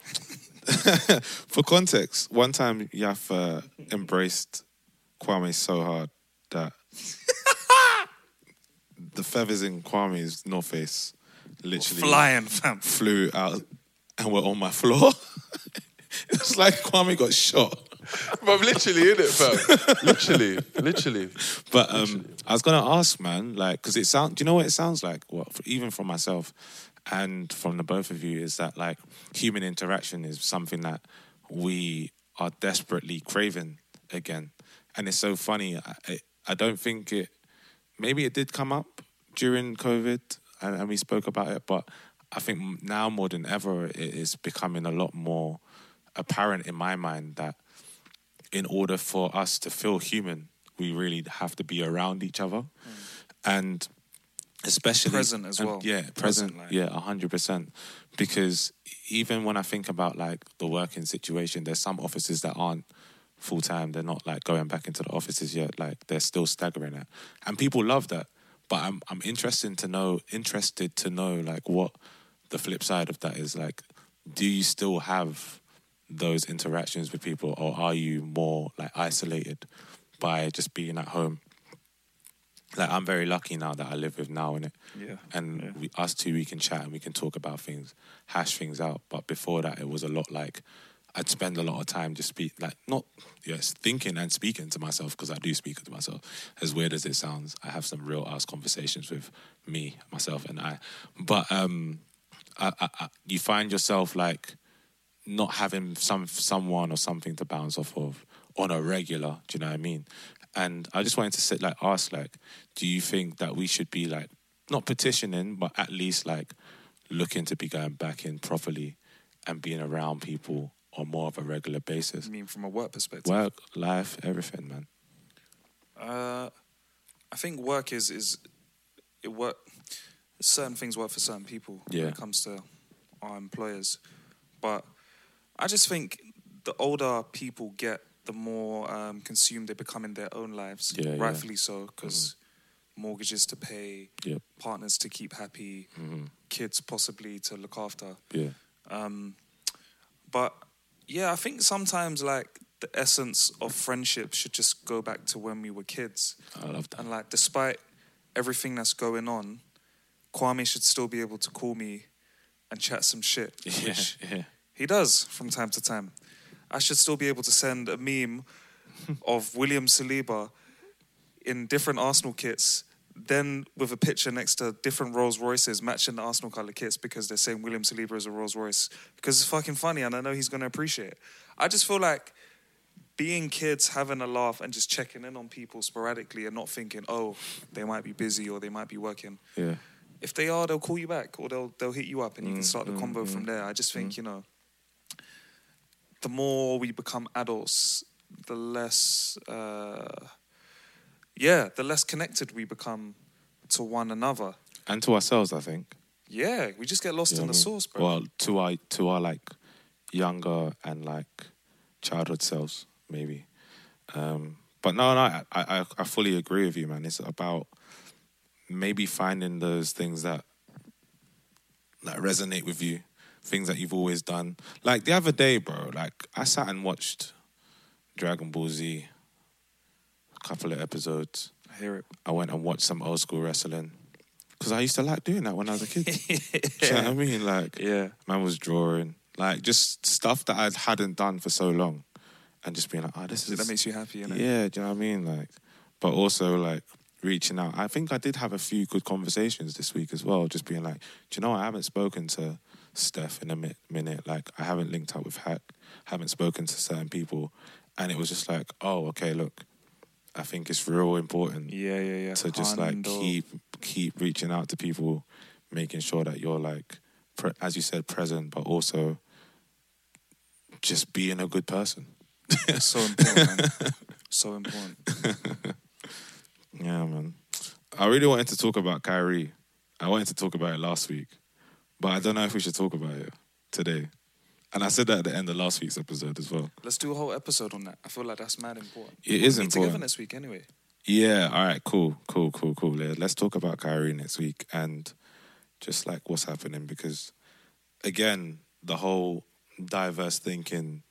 For context, one time Yaf uh, embraced Kwame so hard that the feathers in Kwame's North Face literally Flying, fam. flew out and were on my floor. it was like Kwame got shot. But literally, in it, fam. literally, literally. But um, I was gonna ask, man, like, because it sound. Do you know what it sounds like? What even from myself and from the both of you is that like human interaction is something that we are desperately craving again, and it's so funny. I, I, I don't think it. Maybe it did come up during COVID, and, and we spoke about it, but I think now more than ever, it is becoming a lot more apparent in my mind that in order for us to feel human, we really have to be around each other, hmm. and especially Present as and- well. yeah, present. Present, like- yeah, hundred percent. Because even when I think about like the working situation, there's some offices that aren't full time. They're not like going back into the offices yet. Like they're still staggering it, and people love that. But I'm I'm interested to know interested to know like what the flip side of that is. Like, do you still have those interactions with people, or are you more like isolated by just being at home? Like I'm very lucky now that I live with now in it, Yeah, and yeah. we, us two we can chat and we can talk about things, hash things out. But before that, it was a lot like I'd spend a lot of time just speak like not yes thinking and speaking to myself because I do speak to myself. As weird as it sounds, I have some real ass conversations with me, myself, and I. But um, I, I, I, you find yourself like not having some someone or something to bounce off of on a regular. Do you know what I mean? And I just wanted to sit like ask like, do you think that we should be like not petitioning, but at least like looking to be going back in properly and being around people on more of a regular basis? I mean, from a work perspective. Work, life, everything, man. Uh, I think work is is it work. Certain things work for certain people when it comes to our employers, but I just think the older people get, the more um, consumed they become in their own lives. Yeah, yeah. rightfully so, because mortgages to pay, Yep. partners to keep happy, kids possibly to look after. Yeah. Um, but yeah, I think sometimes like the essence of friendship should just go back to when we were kids. I love that. And like, despite everything that's going on, Kwame should still be able to call me and chat some shit, Yeah, which yeah. He does from time to time. I should still be able to send a meme of William Saliba in different Arsenal kits, then with a picture next to different Rolls Royces matching the Arsenal colour kits because they're saying William Saliba is a Rolls Royce because it's fucking funny and I know he's going to appreciate it. I just feel like being kids, having a laugh and just checking in on people sporadically and not thinking, oh, they might be busy or they might be working. Yeah. If they are, they'll call you back or they'll they'll hit you up and you can mm, start the mm, combo from mm, there. I just think you know, the more we become adults, the less, uh, yeah, the less connected we become to one another. And to ourselves, I think. Yeah, we just get lost You in the what I mean? sauce, bro. Well, to our to our like younger and like childhood selves, maybe. Um, but no, no, I, I I fully agree with you, man. It's about maybe finding those things that that resonate with you, things that you've always done. Like the other day, bro. Like I sat and watched Dragon Ball Z, a couple of episodes. I hear it. I went and watched some old school wrestling because I used to like doing that when I was a kid. Do you know what I mean? Like, Yeah. man was drawing, like just stuff that I hadn't done for so long, and just being like, oh, this is That makes you happy, innit? yeah. Do you know what I mean? Like, but also like reaching out. I think I did have a few good conversations this week as well. Just being like, do you know, what? I haven't spoken to Steph in a mi- minute. Like, I haven't linked up with Hack. Haven't spoken to certain people, and it was just like, oh, okay, look. I think it's real important Yeah, yeah, yeah. to just like keep keep reaching out to people, making sure that you're like, pre- as you said, present, but also just being a good person. so important, so important. Yeah, man. I really wanted to talk about Kyrie. I wanted to talk about it last week, but I don't know if we should talk about it today. And I said that at the end of last week's episode as well. Let's do a whole episode on that. I feel like that's mad important. It is be together important. next week anyway. Yeah, all right, cool, cool, cool, cool. Let's talk about Kyrie next week and just like what's happening because, again, the whole diverse thinking,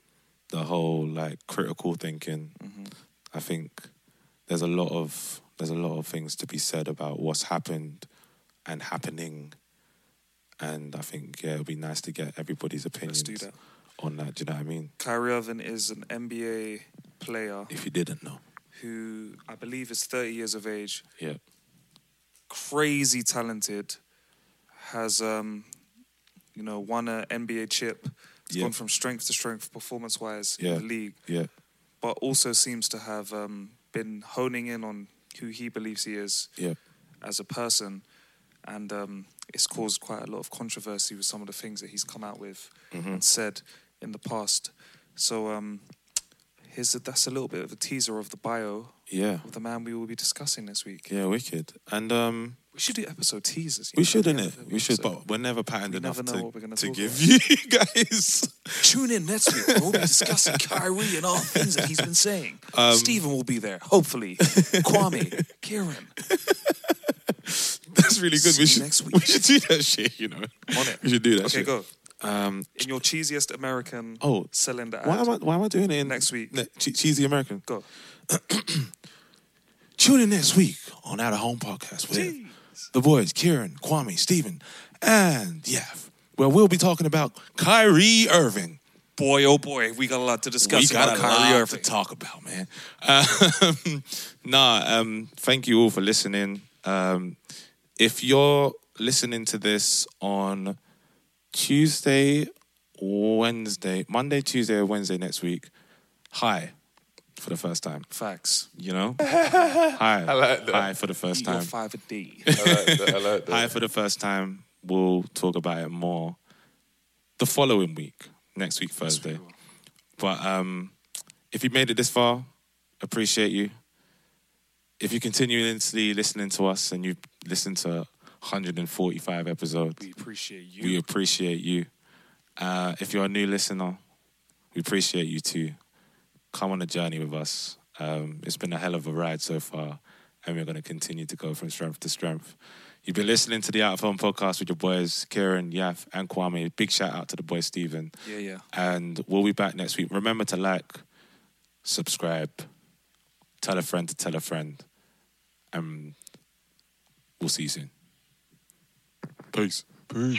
the whole like critical thinking. Mm-hmm. I think there's a lot of there's a lot of things to be said about what's happened and happening, and I think yeah, it'd be nice to get everybody's opinions that. on that. Do you know what I mean? Kyrie Irving is an NBA player If you didn't know, who I believe is 30 years of age, yeah, crazy talented, has um, you know won an NBA chip. He's Yeah. gone from strength to strength performance wise Yeah. in the league, yeah, but also seems to have um, been honing in on who he believes he is yeah, as a person, and um, it's caused quite a lot of controversy with some of the things that he's come out with Mm-hmm. and said in the past. So um, here's a, that's a little bit of a teaser of the bio yeah. of the man we will be discussing this week. Yeah, wicked. And um, We should do episode teasers. you we know, should, at the innit? end of every We should, episode. but we're never patterned We enough never know to, what we're gonna to talk give you guys. Tune in next week. We'll be discussing Kyrie and all the things that he's been saying. Um, Steven will be there, hopefully. Kwame, Kieran. That's really good. See We you should, next week. we should do that shit, you know. On it. We should do that Okay, shit. go. Um, In your cheesiest American Oh, cylinder ad. why am I why am I doing it in Next week. ne- che- cheesy American? Go. Tune in next week on Out of Home Podcast with The boys Kieran, Kwame, Steven, and Yaf, Well, we'll be talking about Kyrie Irving. boy, oh boy, we got a lot to discuss we got a Kyrie lot Irving. to talk about, man. Um, nah, um, thank you all for listening. Um, if you're listening to this on Tuesday, Wednesday, Monday, Tuesday, or Wednesday next week, hi for the first time. Facts. You know, hi, I like that. hi for the first You got time. five a D. I like that. I like that. Hi for the first time. We'll talk about it more the following week, next week Thursday. But um, if you made it this far, appreciate you. If you continuously listening to us and you listen to 145 episodes, we appreciate you. we appreciate you. Uh, if you're a new listener, we appreciate you too. Come on a journey with us. Um, it's been a hell of a ride so far, and we're going to continue to go from strength to strength. You've been listening to the Out of Home podcast with your boys, Kieran, Yaf, and Kwame. Big shout out to the boy, Steven. yeah, yeah. And we'll be back next week. Remember to like, subscribe, tell a friend to tell a friend, and we'll see you soon. Peace. You